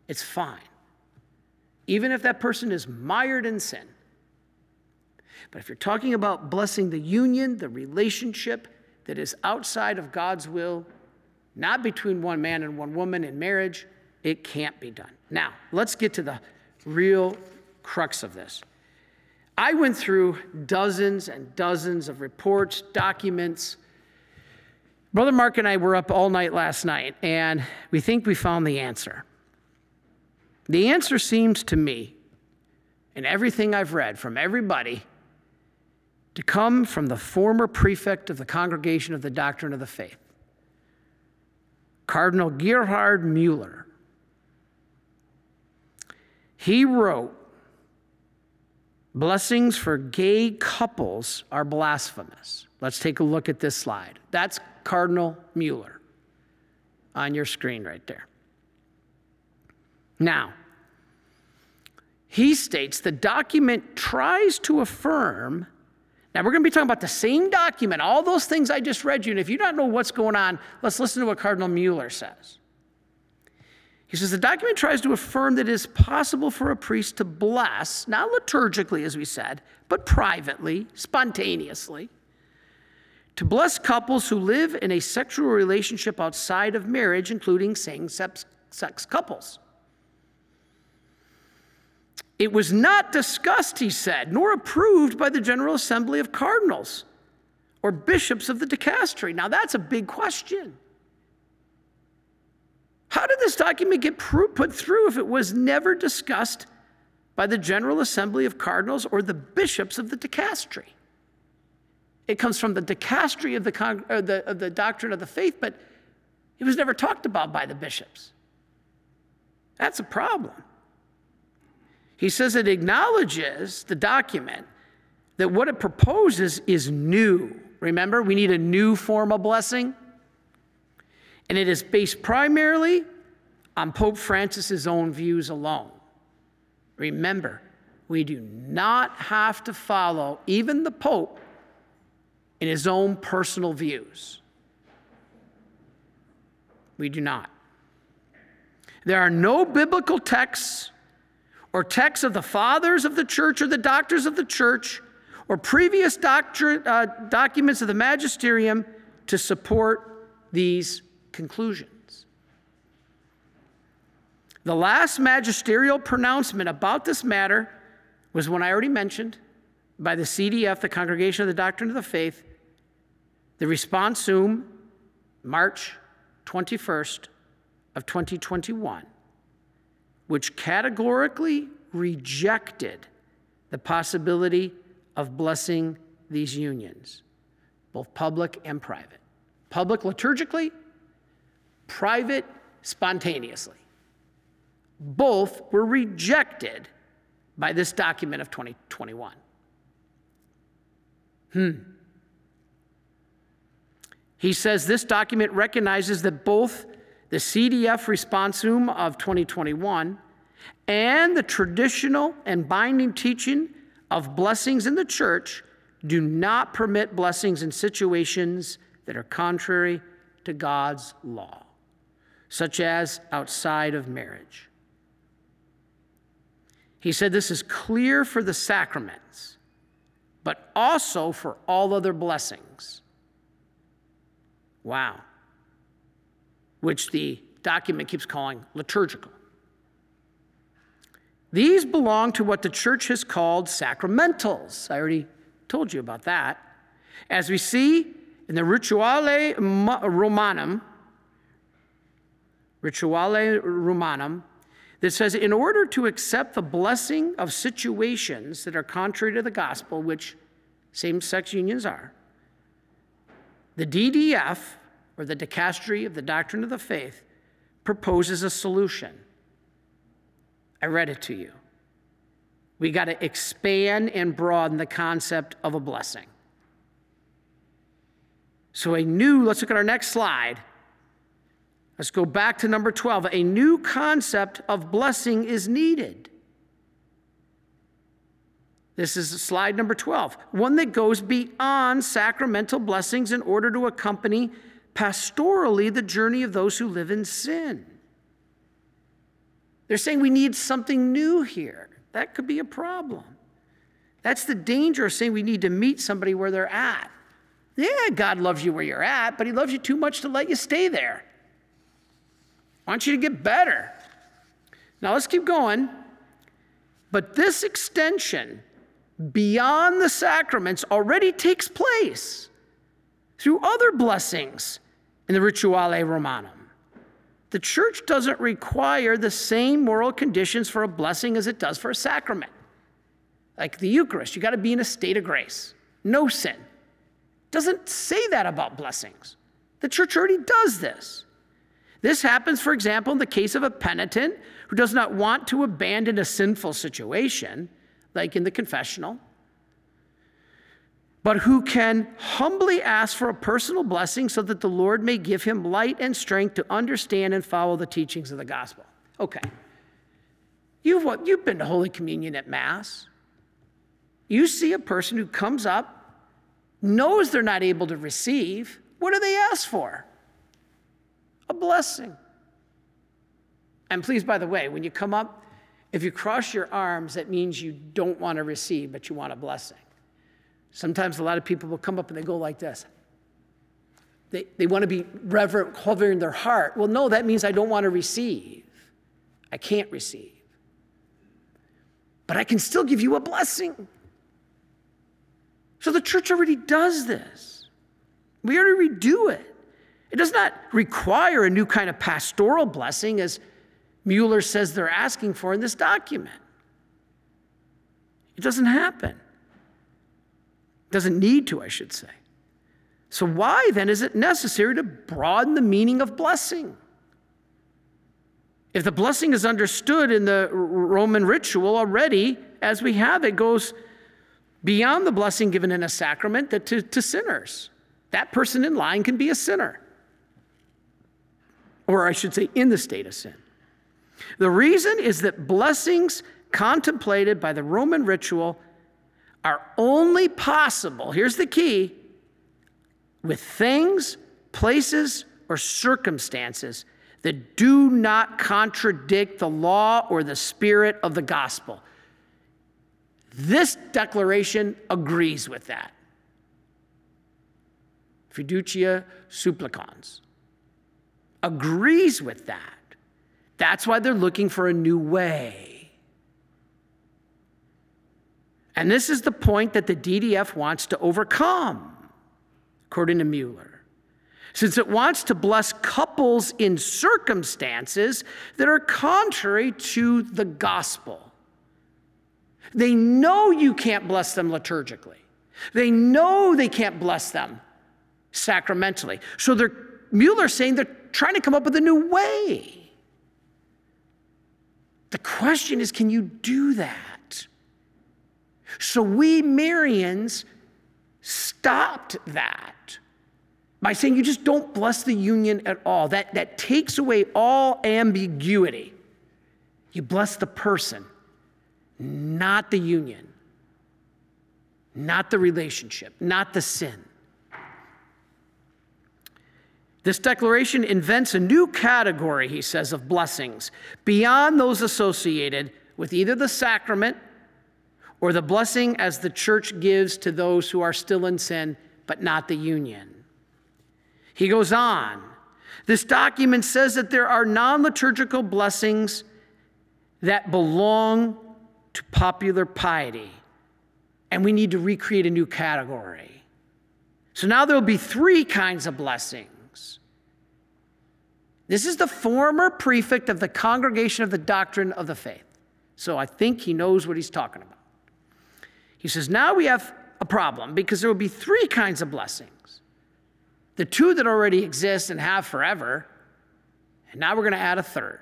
it's fine. Even if that person is mired in sin. But if you're talking about blessing the union, the relationship that is outside of God's will, not between one man and one woman in marriage, it can't be done. Now, let's get to the real crux of this. I went through dozens and dozens of reports, documents, Brother Mark and I were up all night last night, and we think we found the answer. The answer seems to me, in everything I've read from everybody, to come from the former prefect of the Congregation of the Doctrine of the Faith, Cardinal Gerhard Mueller. He wrote, Blessings for gay couples are blasphemous. Let's take a look at this slide. That's Cardinal Mueller on your screen right there. Now, he states the document tries to affirm. Now, we're going to be talking about the same document, all those things I just read you. And if you don't know what's going on, let's listen to what Cardinal Mueller says. He says the document tries to affirm that it is possible for a priest to bless, not liturgically, as we said, but privately, spontaneously, to bless couples who live in a sexual relationship outside of marriage, including same sex couples. It was not discussed, he said, nor approved by the General Assembly of Cardinals or bishops of the dicastery. Now, that's a big question. How did this document get put through if it was never discussed by the General Assembly of Cardinals or the bishops of the dicastery? It comes from the dicastery of the, uh, the, of the doctrine of the faith, but it was never talked about by the bishops. That's a problem. He says it acknowledges the document that what it proposes is new. Remember, we need a new form of blessing. And it is based primarily on Pope Francis's own views alone. Remember, we do not have to follow even the Pope in his own personal views. We do not. There are no biblical texts or texts of the fathers of the church or the doctors of the church or previous doctrine, uh, documents of the magisterium to support these conclusions. The last magisterial pronouncement about this matter was one I already mentioned by the CDF, the Congregation of the Doctrine of the Faith, the responsum, March 21st of 2021 which categorically rejected the possibility of blessing these unions, both public and private. Public liturgically, private spontaneously. Both were rejected by this document of 2021. Hmm. He says this document recognizes that both the CDF responsum of 2021, and the traditional and binding teaching of blessings in the church do not permit blessings in situations that are contrary to God's law, such as outside of marriage. He said this is clear for the sacraments, but also for all other blessings. Wow which the document keeps calling liturgical. These belong to what the church has called sacramentals. I already told you about that. As we see in the Rituale Romanum, Rituale Romanum, that says in order to accept the blessing of situations that are contrary to the gospel, which same sex unions are, the DDF or the dicastery of the doctrine of the faith, proposes a solution. I read it to you. We got to expand and broaden the concept of a blessing. So, a new, let's look at our next slide. Let's go back to number 12. A new concept of blessing is needed. This is slide number 12. One that goes beyond sacramental blessings in order to accompany pastorally the journey of those who live in sin. They're saying we need something new here. That could be a problem. That's the danger of saying we need to meet somebody where they're at. Yeah, God loves you where you're at, but He loves you too much to let you stay there. Wants you to get better. Now let's keep going. But this extension beyond the sacraments already takes place through other blessings in the Rituale Romanum. The church doesn't require the same moral conditions for a blessing as it does for a sacrament. Like the Eucharist, you got to be in a state of grace, no sin. Doesn't say that about blessings. The church already does this. This happens, for example, in the case of a penitent who does not want to abandon a sinful situation, like in the confessional but who can humbly ask for a personal blessing so that the Lord may give him light and strength to understand and follow the teachings of the gospel. Okay. You've, you've been to Holy Communion at Mass. You see a person who comes up, knows they're not able to receive. What do they ask for? A blessing. And please, by the way, when you come up, if you cross your arms, that means you don't want to receive, but you want a blessing. Sometimes a lot of people will come up and they go like this. They, they want to be reverent, hovering their heart. Well, no, that means I don't want to receive. I can't receive. But I can still give you a blessing. So the church already does this. We already do it. It does not require a new kind of pastoral blessing, as Mueller says they're asking for in this document. It doesn't happen. It doesn't need to, I should say. So, why then is it necessary to broaden the meaning of blessing? If the blessing is understood in the Roman ritual already, as we have, it goes beyond the blessing given in a sacrament to, to sinners. That person in line can be a sinner, or I should say, in the state of sin. The reason is that blessings contemplated by the Roman ritual are only possible, here's the key, with things, places, or circumstances that do not contradict the law or the spirit of the gospel. This declaration agrees with that. Fiducia supplicans agrees with that. That's why they're looking for a new way. And this is the point that the DDF wants to overcome, according to Mueller. Since it wants to bless couples in circumstances that are contrary to the gospel. They know you can't bless them liturgically. They know they can't bless them sacramentally. So they're Mueller's saying they're trying to come up with a new way. The question is can you do that? So we Marians stopped that by saying you just don't bless the union at all. That, that takes away all ambiguity. You bless the person, not the union, not the relationship, not the sin. This declaration invents a new category, he says, of blessings beyond those associated with either the sacrament or the blessing as the church gives to those who are still in sin, but not the union. He goes on. This document says that there are non liturgical blessings that belong to popular piety, and we need to recreate a new category. So now there will be three kinds of blessings this is the former prefect of the Congregation of the Doctrine of the Faith. So I think he knows what he's talking about. He says, Now we have a problem because there will be three kinds of blessings the two that already exist and have forever, and now we're going to add a third.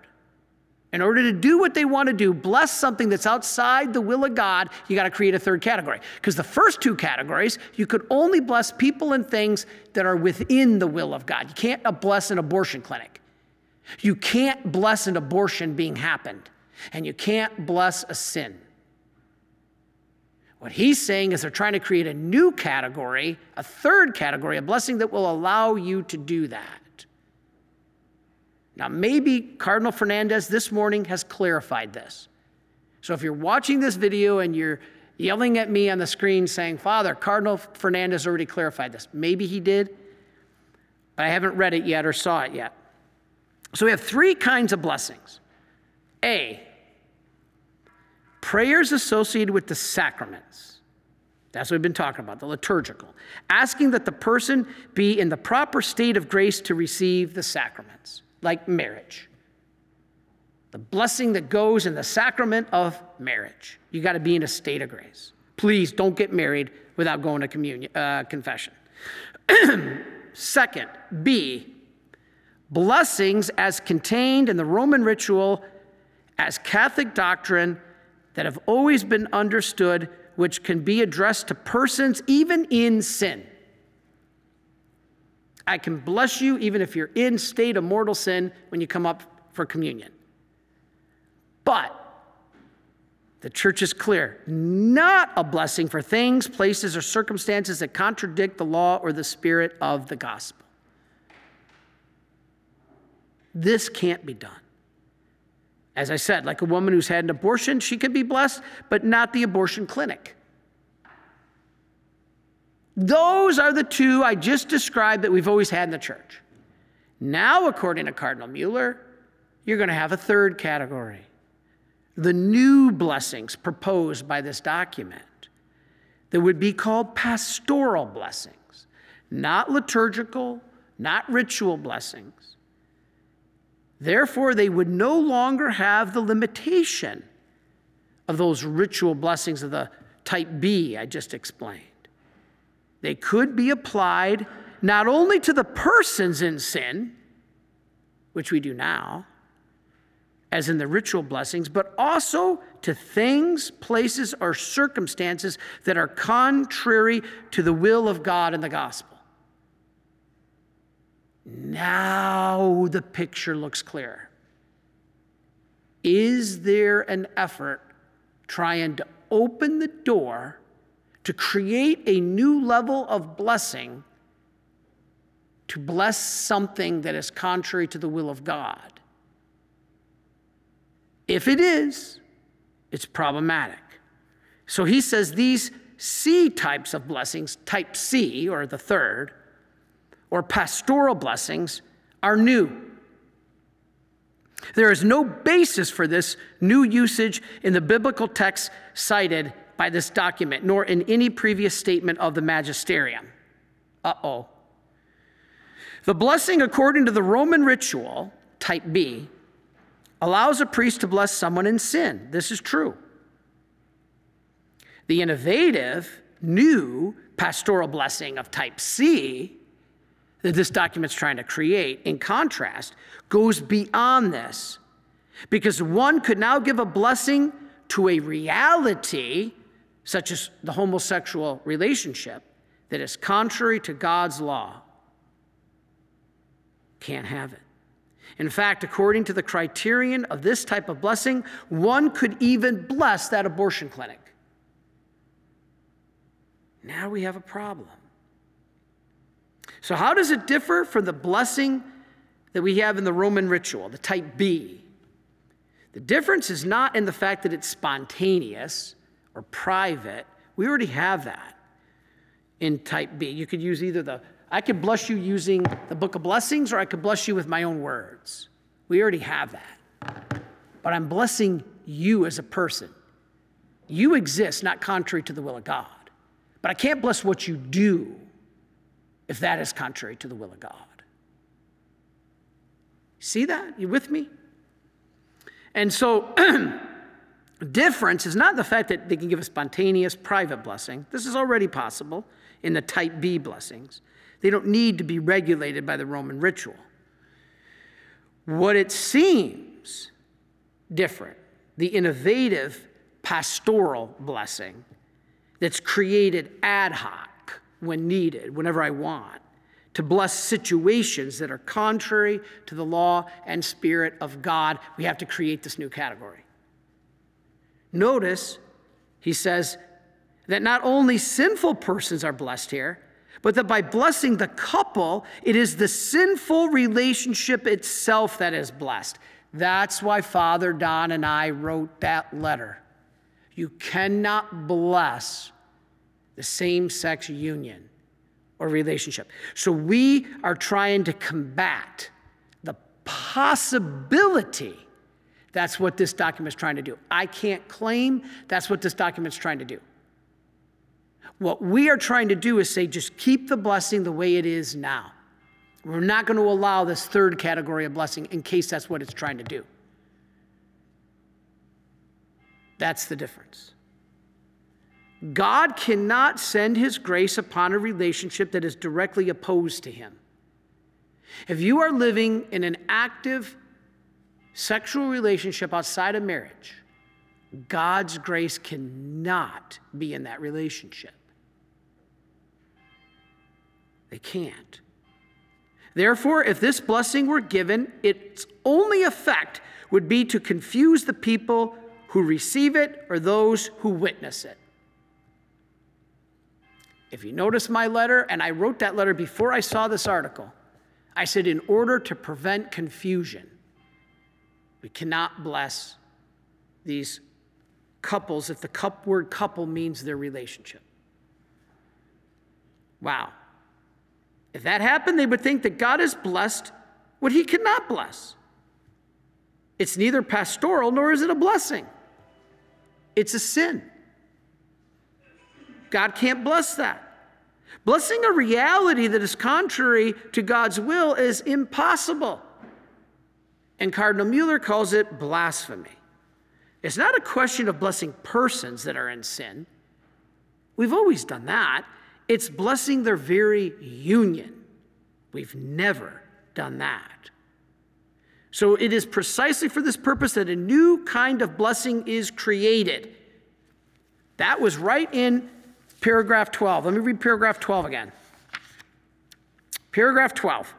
In order to do what they want to do, bless something that's outside the will of God, you got to create a third category. Because the first two categories, you could only bless people and things that are within the will of God. You can't uh, bless an abortion clinic. You can't bless an abortion being happened, and you can't bless a sin. What he's saying is they're trying to create a new category, a third category, a blessing that will allow you to do that. Now, maybe Cardinal Fernandez this morning has clarified this. So if you're watching this video and you're yelling at me on the screen saying, Father, Cardinal Fernandez already clarified this, maybe he did, but I haven't read it yet or saw it yet. So we have three kinds of blessings. A, prayers associated with the sacraments. That's what we've been talking about, the liturgical. Asking that the person be in the proper state of grace to receive the sacraments, like marriage. The blessing that goes in the sacrament of marriage. You got to be in a state of grace. Please don't get married without going to communion, uh, confession. Second, B, blessings as contained in the Roman ritual as Catholic doctrine that have always been understood, which can be addressed to persons even in sin. I can bless you even if you're in state of mortal sin when you come up for communion. But The church is clear not a blessing for things, places, or circumstances that contradict the law or the spirit of the gospel. This can't be done. As I said, like a woman who's had an abortion, she can be blessed, but not the abortion clinic. Those are the two I just described that we've always had in the church. Now, according to Cardinal Mueller, you're going to have a third category the new blessings proposed by this document that would be called pastoral blessings, not liturgical, not ritual blessings. Therefore, they would no longer have the limitation of those ritual blessings of the type B I just explained. They could be applied not only to the persons in sin, which we do now, as in the ritual blessings, but also to things, places, or circumstances that are contrary to the will of God in the gospel. Now the picture looks clear. Is there an effort trying to open the door to create a new level of blessing to bless something that is contrary to the will of God? If it is, it's problematic. So he says these C types of blessings, type C, or the third, or pastoral blessings, are new. There is no basis for this new usage in the biblical text cited by this document, nor in any previous statement of the magisterium. Uh oh. The blessing according to the Roman ritual, type B, allows a priest to bless someone in sin. This is true. The innovative, new pastoral blessing of type C that this document's trying to create, in contrast, goes beyond this. Because one could now give a blessing to a reality, such as the homosexual relationship, that is contrary to God's law. Can't have it. In fact, according to the criterion of this type of blessing, one could even bless that abortion clinic. Now we have a problem. So, how does it differ from the blessing that we have in the Roman ritual, the type B? The difference is not in the fact that it's spontaneous or private. We already have that in type B. You could use either the I could bless you using the book of blessings, or I could bless you with my own words. We already have that. But I'm blessing you as a person. You exist not contrary to the will of God. But I can't bless what you do if that is contrary to the will of God. See that? You with me? And so, difference is not the fact that they can give a spontaneous private blessing. This is already possible in the type B blessings. They don't need to be regulated by the Roman ritual. What it seems different, the innovative pastoral blessing that's created ad hoc when needed, whenever I want, to bless situations that are contrary to the law and spirit of God, we have to create this new category. Notice, he says, that not only sinful persons are blessed here, but that by blessing the couple, it is the sinful relationship itself that is blessed. That's why Father Don and I wrote that letter. You cannot bless the same sex union or relationship. So we are trying to combat the possibility. That's what this document is trying to do. I can't claim that's what this document is trying to do. What we are trying to do is say, just keep the blessing the way it is now. We're not going to allow this third category of blessing in case that's what it's trying to do. That's the difference. God cannot send his grace upon a relationship that is directly opposed to him. If you are living in an active sexual relationship outside of marriage, God's grace cannot be in that relationship. They can't. Therefore, if this blessing were given, its only effect would be to confuse the people who receive it or those who witness it. If you notice my letter, and I wrote that letter before I saw this article, I said, in order to prevent confusion, we cannot bless these couples if the cup, word couple means their relationship. Wow. If that happened, they would think that God has blessed what he cannot bless. It's neither pastoral nor is it a blessing, it's a sin. God can't bless that. Blessing a reality that is contrary to God's will is impossible. And Cardinal Mueller calls it blasphemy. It's not a question of blessing persons that are in sin. We've always done that. It's blessing their very union. We've never done that. So it is precisely for this purpose that a new kind of blessing is created. That was right in paragraph 12. Let me read paragraph 12 again. Paragraph 12.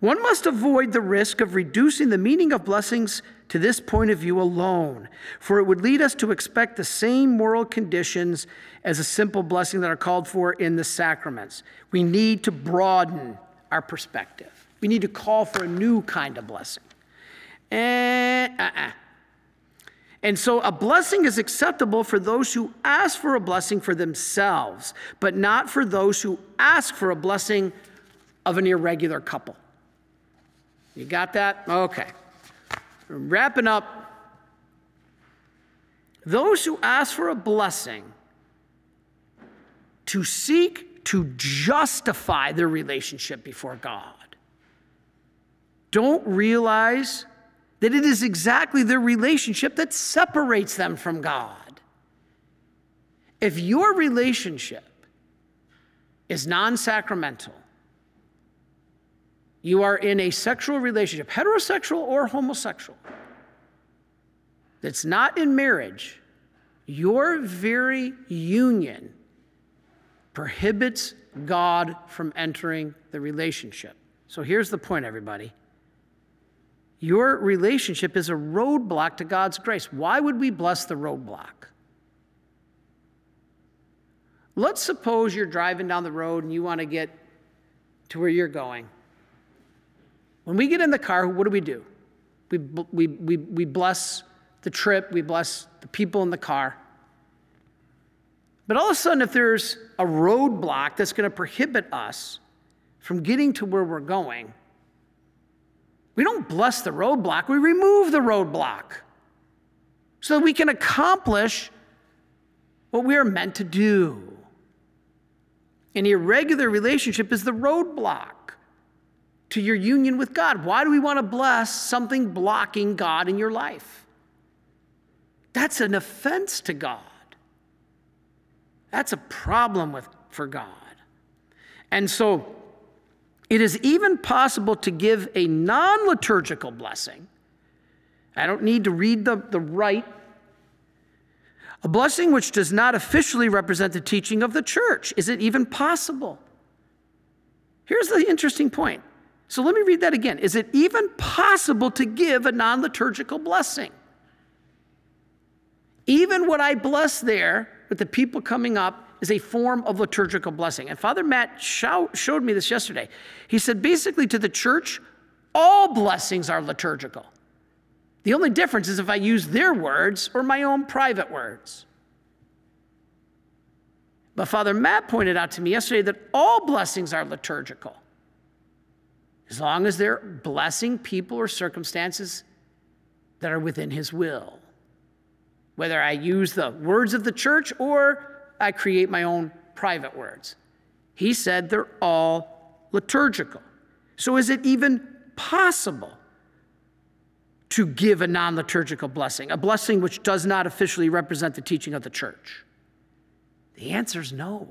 One must avoid the risk of reducing the meaning of blessings to this point of view alone, for it would lead us to expect the same moral conditions as a simple blessing that are called for in the sacraments. We need to broaden our perspective. We need to call for a new kind of blessing. And, uh-uh. And so a blessing is acceptable for those who ask for a blessing for themselves, but not for those who ask for a blessing of an irregular couple. You got that? Okay. Wrapping up. Those who ask for a blessing to seek to justify their relationship before God don't realize that it is exactly their relationship that separates them from God. If your relationship is non sacramental, you are in a sexual relationship, heterosexual or homosexual, that's not in marriage, your very union prohibits God from entering the relationship. So here's the point, everybody. Your relationship is a roadblock to God's grace. Why would we bless the roadblock? Let's suppose you're driving down the road and you want to get to where you're going. When we get in the car, what do we do? We, we, we, we bless the trip, we bless the people in the car. But all of a sudden, if there's a roadblock that's going to prohibit us from getting to where we're going, we don't bless the roadblock, we remove the roadblock so that we can accomplish what we are meant to do. An irregular relationship is the roadblock to your union with God. Why do we want to bless something blocking God in your life? That's an offense to God. That's a problem with, for God. And so it is even possible to give a non liturgical blessing. I don't need to read the, the rite. A blessing which does not officially represent the teaching of the church. Is it even possible? Here's the interesting point so let me read that again. Is it even possible to give a non liturgical blessing? Even what I bless there with the people coming up is a form of liturgical blessing. And Father Matt showed me this yesterday. He said basically to the church, all blessings are liturgical. The only difference is if I use their words or my own private words. But Father Matt pointed out to me yesterday that all blessings are liturgical as long as they're blessing people or circumstances that are within His will. Whether I use the words of the church or I create my own private words. He said they're all liturgical. So, is it even possible to give a non liturgical blessing, a blessing which does not officially represent the teaching of the church? The answer is no.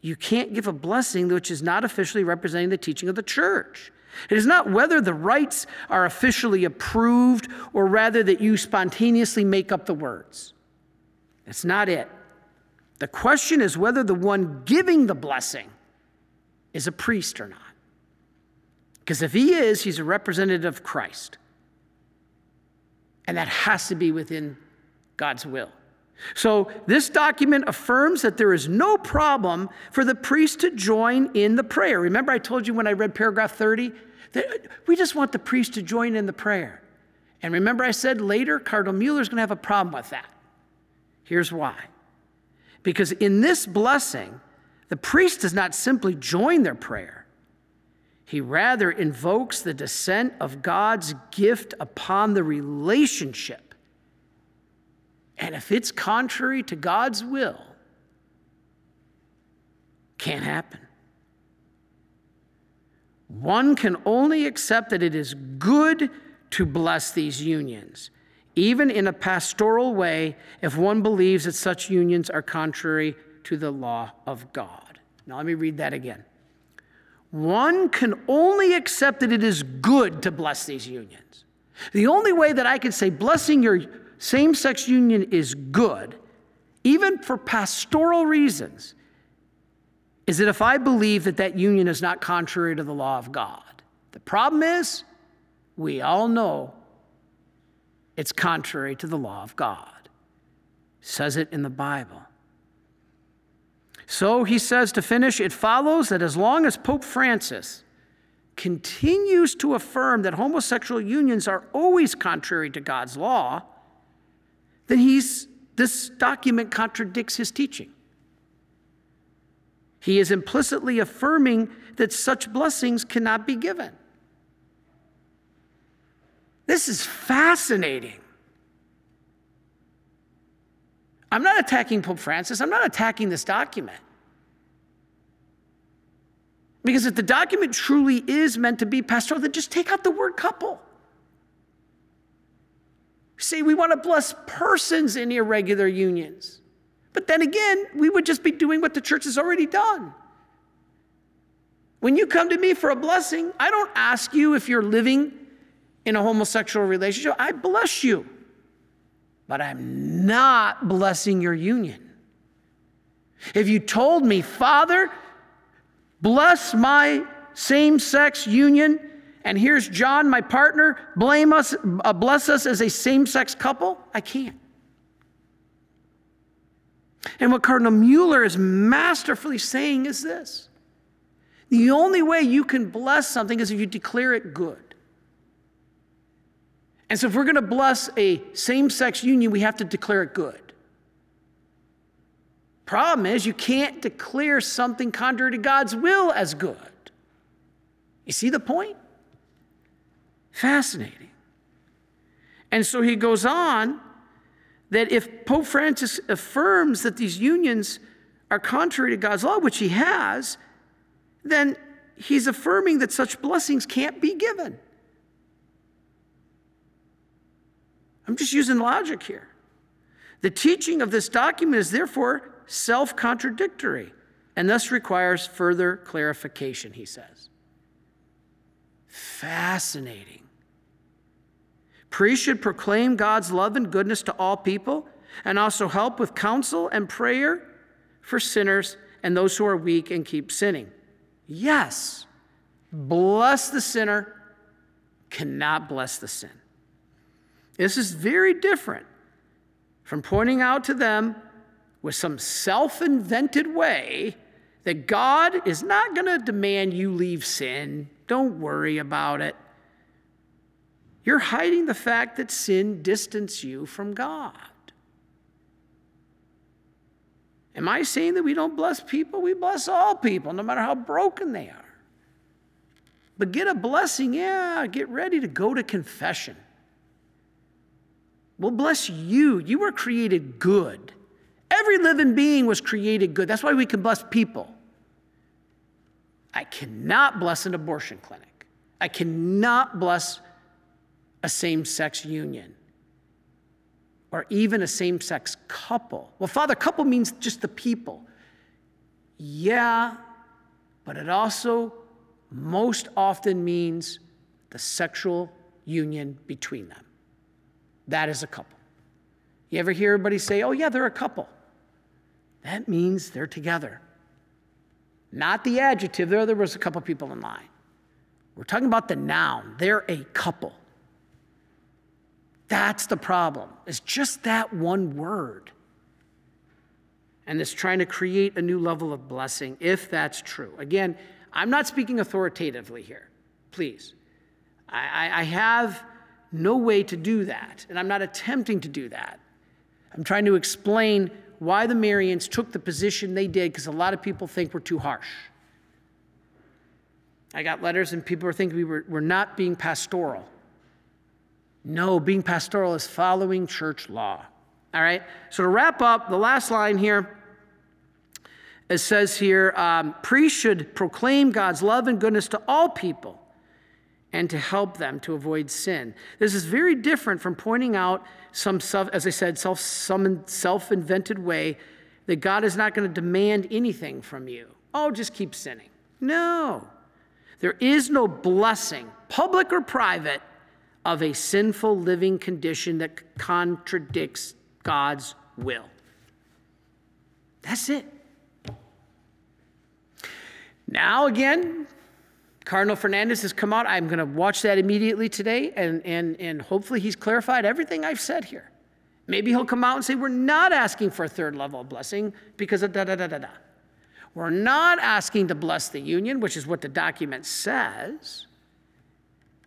You can't give a blessing which is not officially representing the teaching of the church. It is not whether the rites are officially approved or rather that you spontaneously make up the words. That's not it. The question is whether the one giving the blessing is a priest or not. Because if he is, he's a representative of Christ. And that has to be within God's will. So, this document affirms that there is no problem for the priest to join in the prayer. Remember, I told you when I read paragraph 30 that we just want the priest to join in the prayer. And remember, I said later, Cardinal Mueller is going to have a problem with that. Here's why. Because in this blessing, the priest does not simply join their prayer, he rather invokes the descent of God's gift upon the relationship. And if it's contrary to God's will, can't happen. One can only accept that it is good to bless these unions, even in a pastoral way, if one believes that such unions are contrary to the law of God. Now, let me read that again. One can only accept that it is good to bless these unions. The only way that I can say blessing your same sex union is good, even for pastoral reasons, is that if I believe that that union is not contrary to the law of God. The problem is, we all know it's contrary to the law of God. Says it in the Bible. So he says to finish, it follows that as long as Pope Francis continues to affirm that homosexual unions are always contrary to God's law, then he's, this document contradicts his teaching. He is implicitly affirming that such blessings cannot be given. This is fascinating. I'm not attacking Pope Francis, I'm not attacking this document. Because if the document truly is meant to be pastoral, then just take out the word couple. Say we want to bless persons in irregular unions. But then again, we would just be doing what the church has already done. When you come to me for a blessing, I don't ask you if you're living in a homosexual relationship, I bless you. But I'm not blessing your union. If you told me, Father, bless my same sex union, and here's John, my partner, blame us, uh, bless us as a same sex couple, I can't. And what Cardinal Mueller is masterfully saying is this the only way you can bless something is if you declare it good. And so, if we're going to bless a same sex union, we have to declare it good. Problem is, you can't declare something contrary to God's will as good. You see the point? Fascinating. And so he goes on that if Pope Francis affirms that these unions are contrary to God's law, which he has, then he's affirming that such blessings can't be given. I'm just using logic here. The teaching of this document is therefore self contradictory and thus requires further clarification, he says. Fascinating. Priests should proclaim God's love and goodness to all people and also help with counsel and prayer for sinners and those who are weak and keep sinning. Yes, bless the sinner, cannot bless the sin. This is very different from pointing out to them with some self invented way that God is not going to demand you leave sin. Don't worry about it. You're hiding the fact that sin distanced you from God. Am I saying that we don't bless people? We bless all people, no matter how broken they are. But get a blessing, yeah, get ready to go to confession. Well, bless you. You were created good. Every living being was created good. That's why we can bless people. I cannot bless an abortion clinic. I cannot bless a same sex union or even a same sex couple. Well, Father, couple means just the people. Yeah, but it also most often means the sexual union between them. That is a couple. You ever hear everybody say, oh, yeah, they're a couple? That means they're together. Not the adjective. There, there was a couple people in line. We're talking about the noun. They're a couple. That's the problem. It's just that one word. And it's trying to create a new level of blessing, if that's true. Again, I'm not speaking authoritatively here, please. I, I have no way to do that, and I'm not attempting to do that. I'm trying to explain why the Marians took the position they did because a lot of people think we're too harsh. I got letters, and people were thinking we were, not being pastoral. No, being pastoral is following church law. All right? So to wrap up, the last line here, it says here um, priests should proclaim God's love and goodness to all people and to help them to avoid sin. This is very different from pointing out some, self, as I said, self, some self-invented way that God is not going to demand anything from you. Oh, just keep sinning. No. There is no blessing, public or private, of a sinful living condition that contradicts God's will. That's it. Now, again, Cardinal Fernandez has come out. I'm going to watch that immediately today, and, and, and hopefully he's clarified everything I've said here. Maybe he'll come out and say, We're not asking for a third level of blessing because of da da da da da. We're not asking to bless the union, which is what the document says.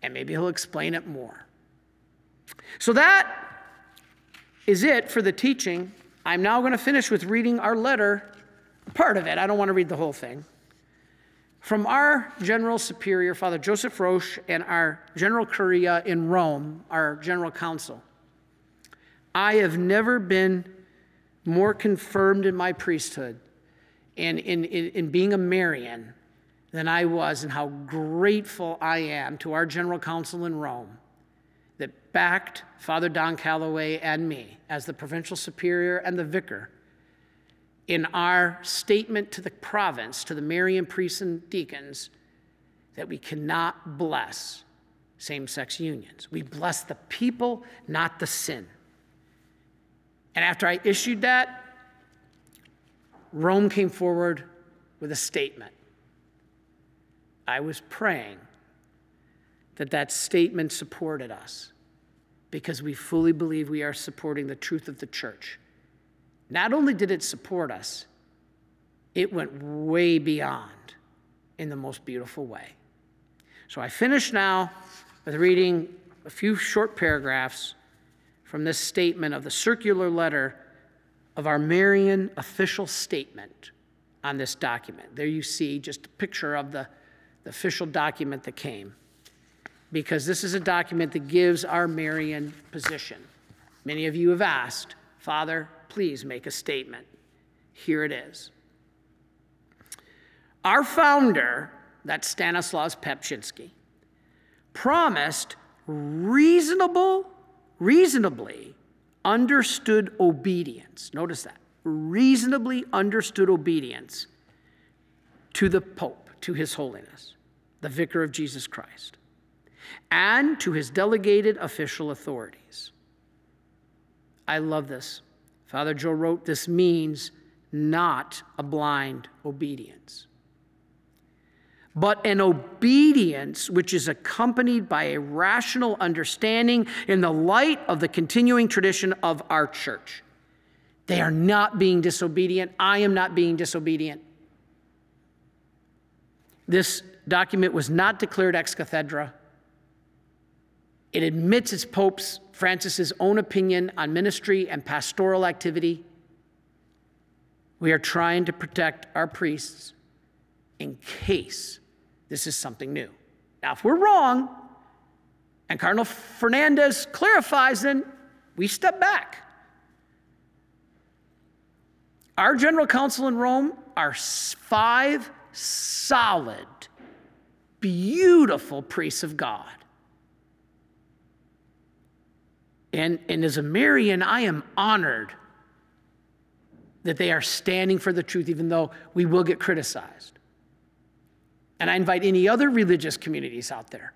And maybe he'll explain it more. So that is it for the teaching. I'm now going to finish with reading our letter, part of it. I don't want to read the whole thing. From our General Superior, Father Joseph Roesch, and our General Curia in Rome, our General Council, I have never been more confirmed in my priesthood and in, in, in being a Marian than I was, and how grateful I am to our General Council in Rome that backed Father Don Calloway and me as the provincial superior and the vicar in our statement to the province, to the Marian priests and deacons, that we cannot bless same sex unions. We bless the people, not the sin. And after I issued that, Rome came forward with a statement. I was praying that that statement supported us because we fully believe we are supporting the truth of the church. Not only did it support us, it went way beyond in the most beautiful way. So I finish now with reading a few short paragraphs from this statement of the circular letter of our Marian official statement on this document. There you see just a picture of the, the official document that came, because this is a document that gives our Marian position. Many of you have asked, Father, please make a statement. Here it is. Our founder, that's Stanislaus Papczynski, promised reasonable, reasonably understood obedience. Notice that. Reasonably understood obedience to the Pope, to His Holiness, the Vicar of Jesus Christ, and to his delegated official authorities. I love this. Father Joe wrote, This means not a blind obedience, but an obedience which is accompanied by a rational understanding in the light of the continuing tradition of our church. They are not being disobedient. I am not being disobedient. This document was not declared ex cathedra. It admits its Pope's Francis's own opinion on ministry and pastoral activity. We are trying to protect our priests in case this is something new. Now, if we're wrong and Cardinal Fernandez clarifies, then we step back. Our general council in Rome are five solid, beautiful priests of God. And, and as a Marian, I am honored that they are standing for the truth, even though we will get criticized. And I invite any other religious communities out there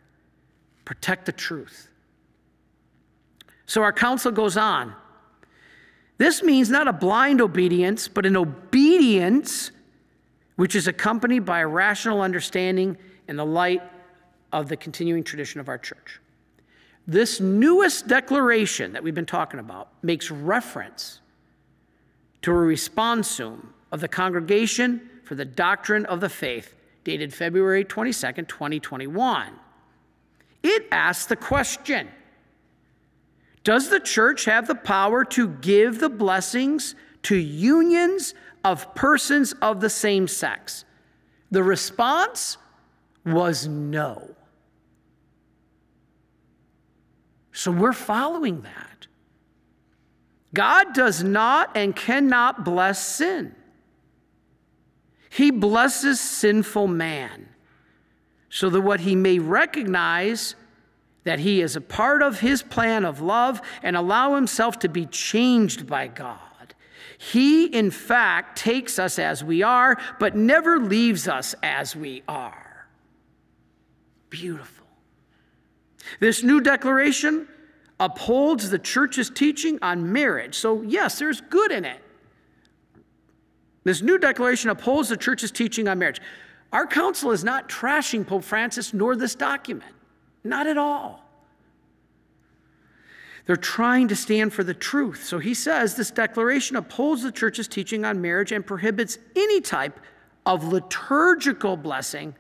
protect the truth. So our council goes on. This means not a blind obedience, but an obedience which is accompanied by a rational understanding in the light of the continuing tradition of our church. This newest declaration that we've been talking about makes reference to a responsum of the Congregation for the Doctrine of the Faith, dated February 22nd, 2021. It asks the question Does the church have the power to give the blessings to unions of persons of the same sex? The response was no. So we're following that. God does not and cannot bless sin. He blesses sinful man so that what he may recognize that he is a part of his plan of love and allow himself to be changed by God. He, in fact, takes us as we are, but never leaves us as we are. Beautiful. This new declaration upholds the church's teaching on marriage. So, yes, there's good in it. This new declaration upholds the church's teaching on marriage. Our council is not trashing Pope Francis nor this document, not at all. They're trying to stand for the truth. So he says this declaration upholds the church's teaching on marriage and prohibits any type of liturgical blessing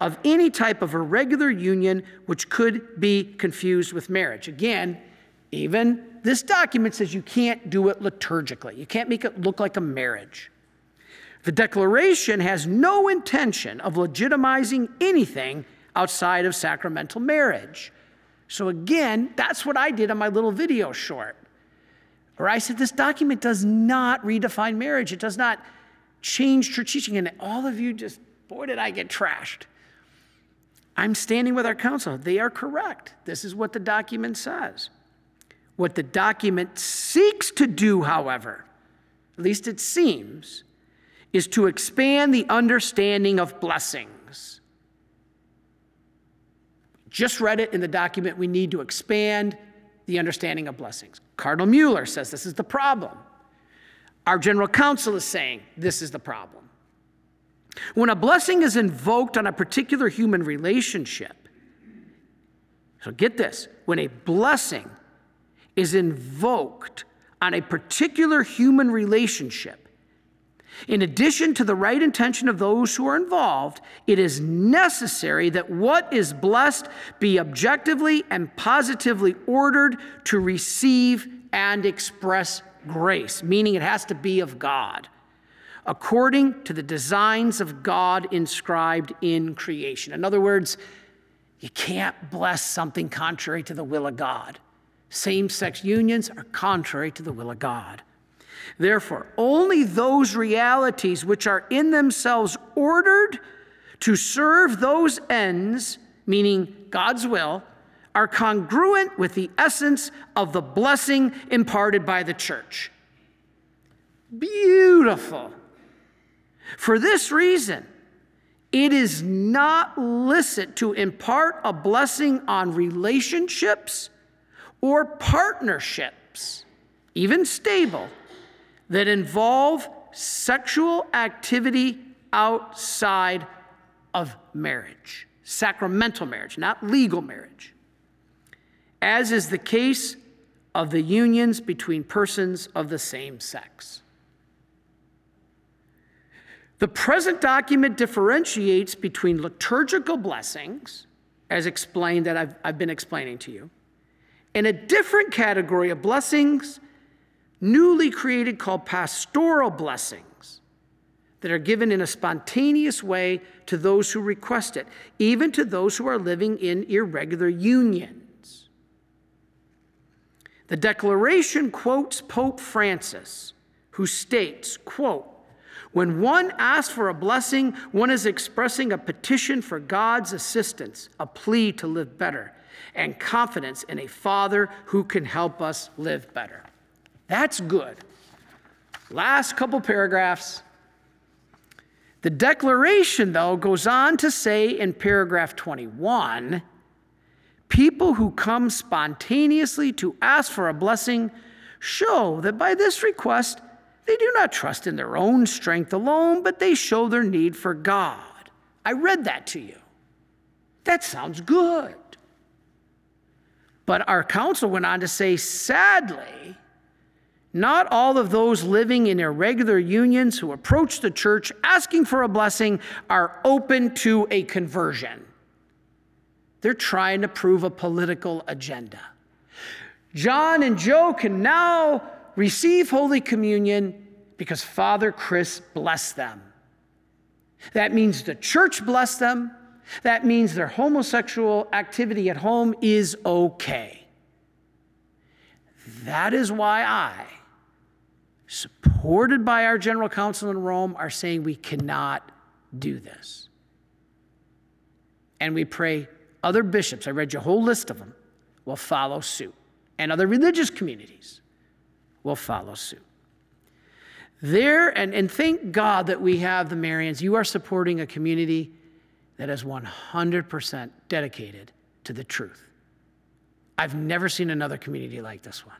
of any type of irregular union which could be confused with marriage. Again, even this document says you can't do it liturgically, you can't make it look like a marriage. The declaration has no intention of legitimizing anything outside of sacramental marriage. So, again, that's what I did on my little video short, where I said this document does not redefine marriage. It does not change church teaching. And all of you just, boy, did I get trashed. I'm standing with our council. They are correct. This is what the document says. What the document seeks to do, however, at least it seems, is to expand the understanding of blessings. Just read it in the document. We need to expand the understanding of blessings. Cardinal Mueller says this is the problem. Our general council is saying this is the problem. When a blessing is invoked on a particular human relationship, so get this when a blessing is invoked on a particular human relationship, in addition to the right intention of those who are involved, it is necessary that what is blessed be objectively and positively ordered to receive and express grace, meaning it has to be of God according to the designs of God inscribed in creation. In other words, you can't bless something contrary to the will of God. Same sex unions are contrary to the will of God. Therefore, only those realities which are in themselves ordered to serve those ends, meaning God's will, are congruent with the essence of the blessing imparted by the church. Beautiful. For this reason, it is not licit to impart a blessing on relationships or partnerships, even stable, that involve sexual activity outside of marriage, sacramental marriage, not legal marriage, as is the case of the unions between persons of the same sex. The present document differentiates between liturgical blessings, as explained that I've, I've been explaining to you, and a different category of blessings newly created called pastoral blessings that are given in a spontaneous way to those who request it, even to those who are living in irregular unions. The declaration quotes Pope Francis, who states, quote, when one asks for a blessing, one is expressing a petition for God's assistance, a plea to live better, and confidence in a Father who can help us live better. That's good. Last couple paragraphs. The declaration, though, goes on to say in paragraph 21 people who come spontaneously to ask for a blessing show that by this request, they do not trust in their own strength alone, but they show their need for God. I read that to you. That sounds good. But our council went on to say, sadly, not all of those living in irregular unions who approach the church asking for a blessing are open to a conversion. They're trying to prove a political agenda. John and Joe can now receive Holy Communion because Father Chris blessed them. That means the church blessed them. That means their homosexual activity at home is okay. That is why I supported by our general council in Rome, are saying we cannot do this. And we pray other bishops, I read you a whole list of them, will follow suit, and other religious communities will follow suit. There, and, and thank God that we have the Marians. You are supporting a community that is 100% dedicated to the truth. I've never seen another community like this one.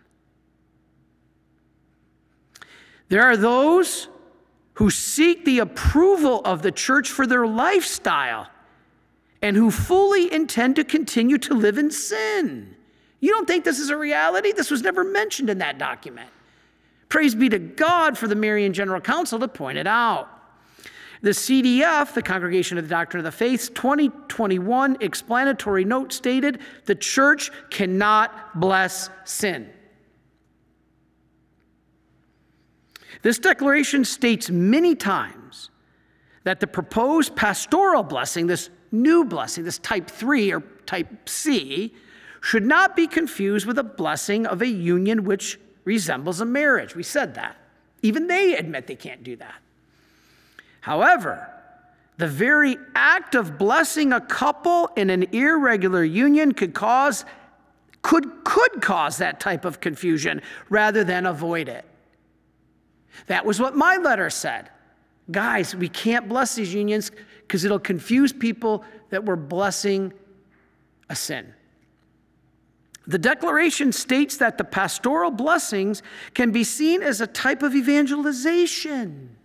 There are those who seek the approval of the church for their lifestyle and who fully intend to continue to live in sin. You don't think this is a reality? This was never mentioned in that document. Praise be to God for the Marian General Council to point it out. The CDF, the Congregation of the Doctrine of the Faith, 2021 explanatory note stated the church cannot bless sin. This declaration states many times that the proposed pastoral blessing, this new blessing, this type 3 or type C, should not be confused with a blessing of a union which resembles a marriage. We said that. Even they admit they can't do that. However, the very act of blessing a couple in an irregular union could cause could could cause that type of confusion rather than avoid it. That was what my letter said. Guys, we can't bless these unions because it'll confuse people that we're blessing a sin. The declaration states that the pastoral blessings can be seen as a type of evangelization.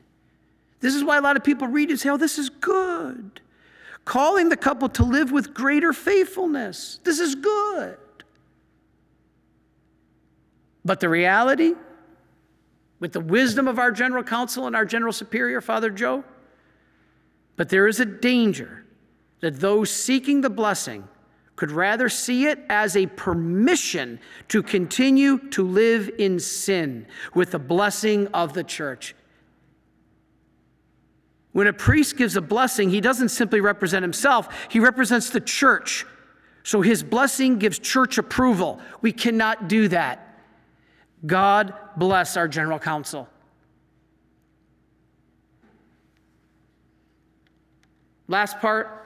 This is why a lot of people read it and say, oh, this is good. Calling the couple to live with greater faithfulness. This is good. But the reality, with the wisdom of our general council and our general superior, Father Joe. But there is a danger that those seeking the blessing could rather see it as a permission to continue to live in sin with the blessing of the church. When a priest gives a blessing, he doesn't simply represent himself, he represents the church. So his blessing gives church approval. We cannot do that. God bless our general council. Last part.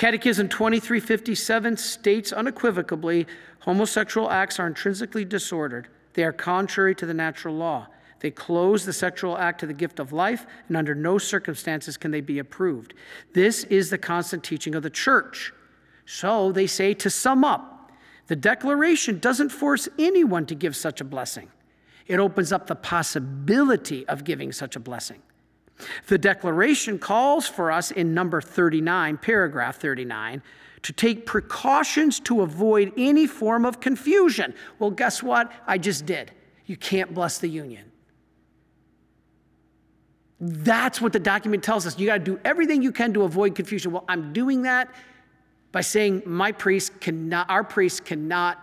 Catechism 2357 states unequivocally homosexual acts are intrinsically disordered. They are contrary to the natural law. They close the sexual act to the gift of life, and under no circumstances can they be approved. This is the constant teaching of the church. So they say to sum up, the declaration doesn't force anyone to give such a blessing, it opens up the possibility of giving such a blessing. The declaration calls for us in number 39, paragraph 39, to take precautions to avoid any form of confusion. Well, guess what? I just did. You can't bless the union. That's what the document tells us. You got to do everything you can to avoid confusion. Well, I'm doing that by saying my priest cannot, our priest cannot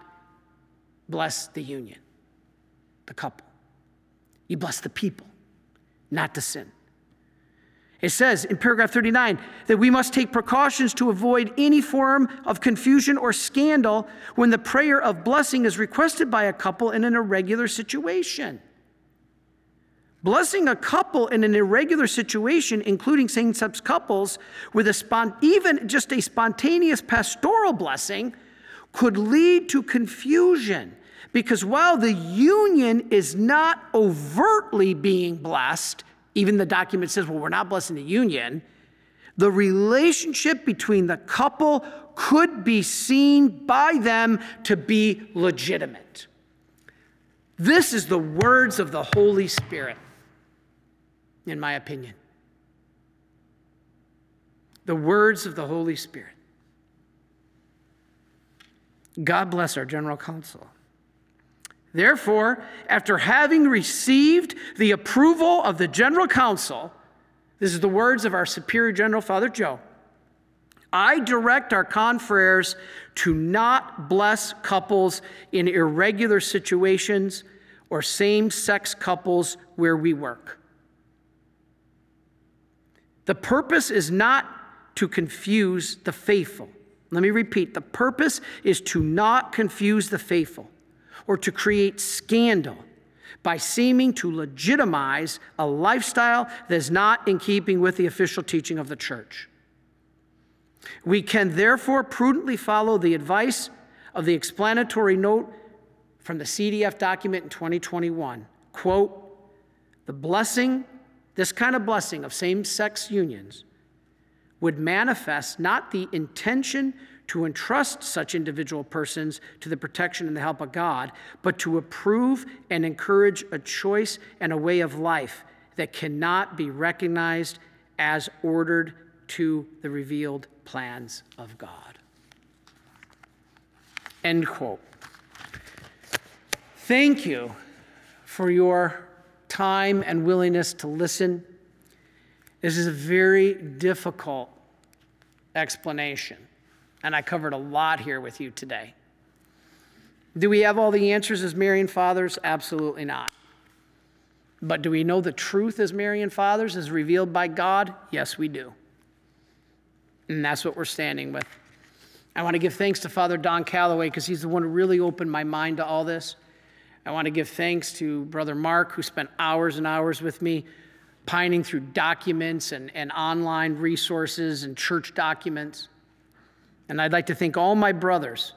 bless the union, the couple. You bless the people, not the sin. It says in paragraph 39 that we must take precautions to avoid any form of confusion or scandal when the prayer of blessing is requested by a couple in an irregular situation. Blessing a couple in an irregular situation, including same sex couples, with a spont- even just a spontaneous pastoral blessing, could lead to confusion. Because while the union is not overtly being blessed, even the document says, well, we're not blessing the union, the relationship between the couple could be seen by them to be legitimate. This is the words of the Holy Spirit in my opinion. The words of the Holy Spirit. God bless our general council. Therefore, after having received the approval of the general council, this is the words of our superior general, Father Joe. I direct our confreres to not bless couples in irregular situations or same sex couples where we work. The purpose is not to confuse the faithful. Let me repeat the purpose is to not confuse the faithful or to create scandal by seeming to legitimize a lifestyle that is not in keeping with the official teaching of the church. We can therefore prudently follow the advice of the explanatory note from the CDF document in 2021. Quote, the blessing, this kind of blessing of same sex unions would manifest not the intention to entrust such individual persons to the protection and the help of God, but to approve and encourage a choice and a way of life that cannot be recognized as ordered to the revealed plans of God. End quote. Thank you for your time and willingness to listen. This is a very difficult explanation, and I covered a lot here with you today. Do we have all the answers as Marian fathers? Absolutely not. But do we know the truth as Marian fathers as revealed by God? Yes, we do. And that's what we're standing with. I want to give thanks to Father Don Calloway because he's the one who really opened my mind to all this. I want to give thanks to Brother Mark, who spent hours and hours with me pining through documents and, and online resources and church documents. And I'd like to thank all my brothers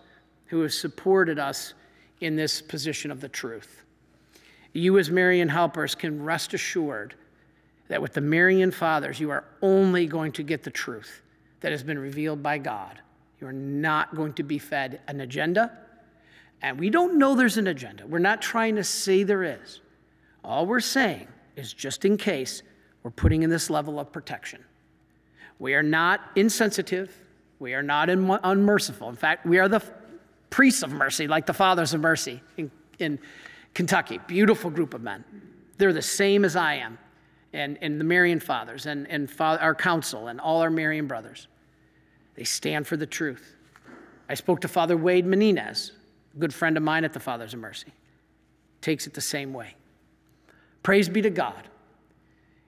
who have supported us in this position of the truth. You, as Marian helpers, can rest assured that with the Marian fathers, you are only going to get the truth that has been revealed by God. You're not going to be fed an agenda. And we don't know there's an agenda. We're not trying to say there is. All we're saying is just in case we're putting in this level of protection. We are not insensitive. We are not unmerciful. In fact, we are the priests of mercy, like the fathers of mercy in, in Kentucky. Beautiful group of men. They're the same as I am and, and the Marian fathers and, and father, our council and all our Marian brothers. They stand for the truth. I spoke to Father Wade Menezes, a good friend of mine at the Fathers of Mercy. Takes it the same way. Praise be to God.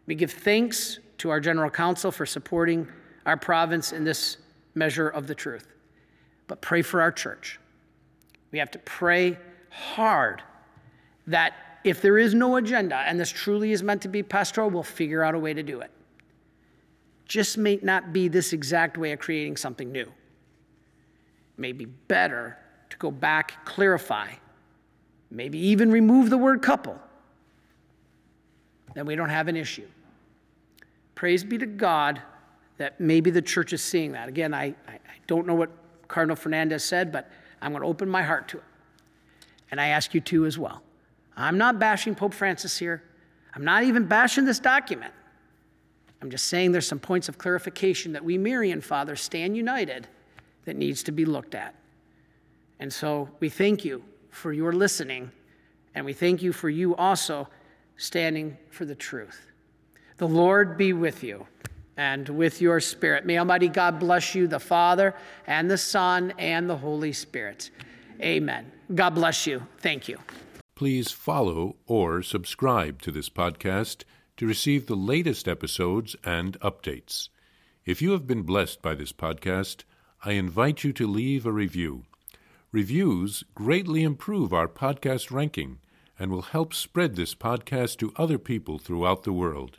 We give thanks to our General Council for supporting our province in this measure of the truth. But pray for our church. We have to pray hard that if there is no agenda and this truly is meant to be pastoral, we'll figure out a way to do it. Just may not be this exact way of creating something new. It may be better to go back, clarify, maybe even remove the word couple. Then we don't have an issue. Praise be to God that maybe the church is seeing that. Again, I, I, don't know what Cardinal Fernandez said, but I'm going to open my heart to it. And I ask you to as well. I'm not bashing Pope Francis here. I'm not even bashing this document. I'm just saying there's some points of clarification that we Marian fathers stand united that needs to be looked at. And so we thank you for your listening, and we thank you for you also standing for the truth. The Lord be with you and with your spirit. May Almighty God bless you, the Father, and the Son, and the Holy Spirit. Amen. God bless you. Thank you. Please follow or subscribe to this podcast to receive the latest episodes and updates. If you have been blessed by this podcast, I invite you to leave a review. Reviews greatly improve our podcast ranking and will help spread this podcast to other people throughout the world.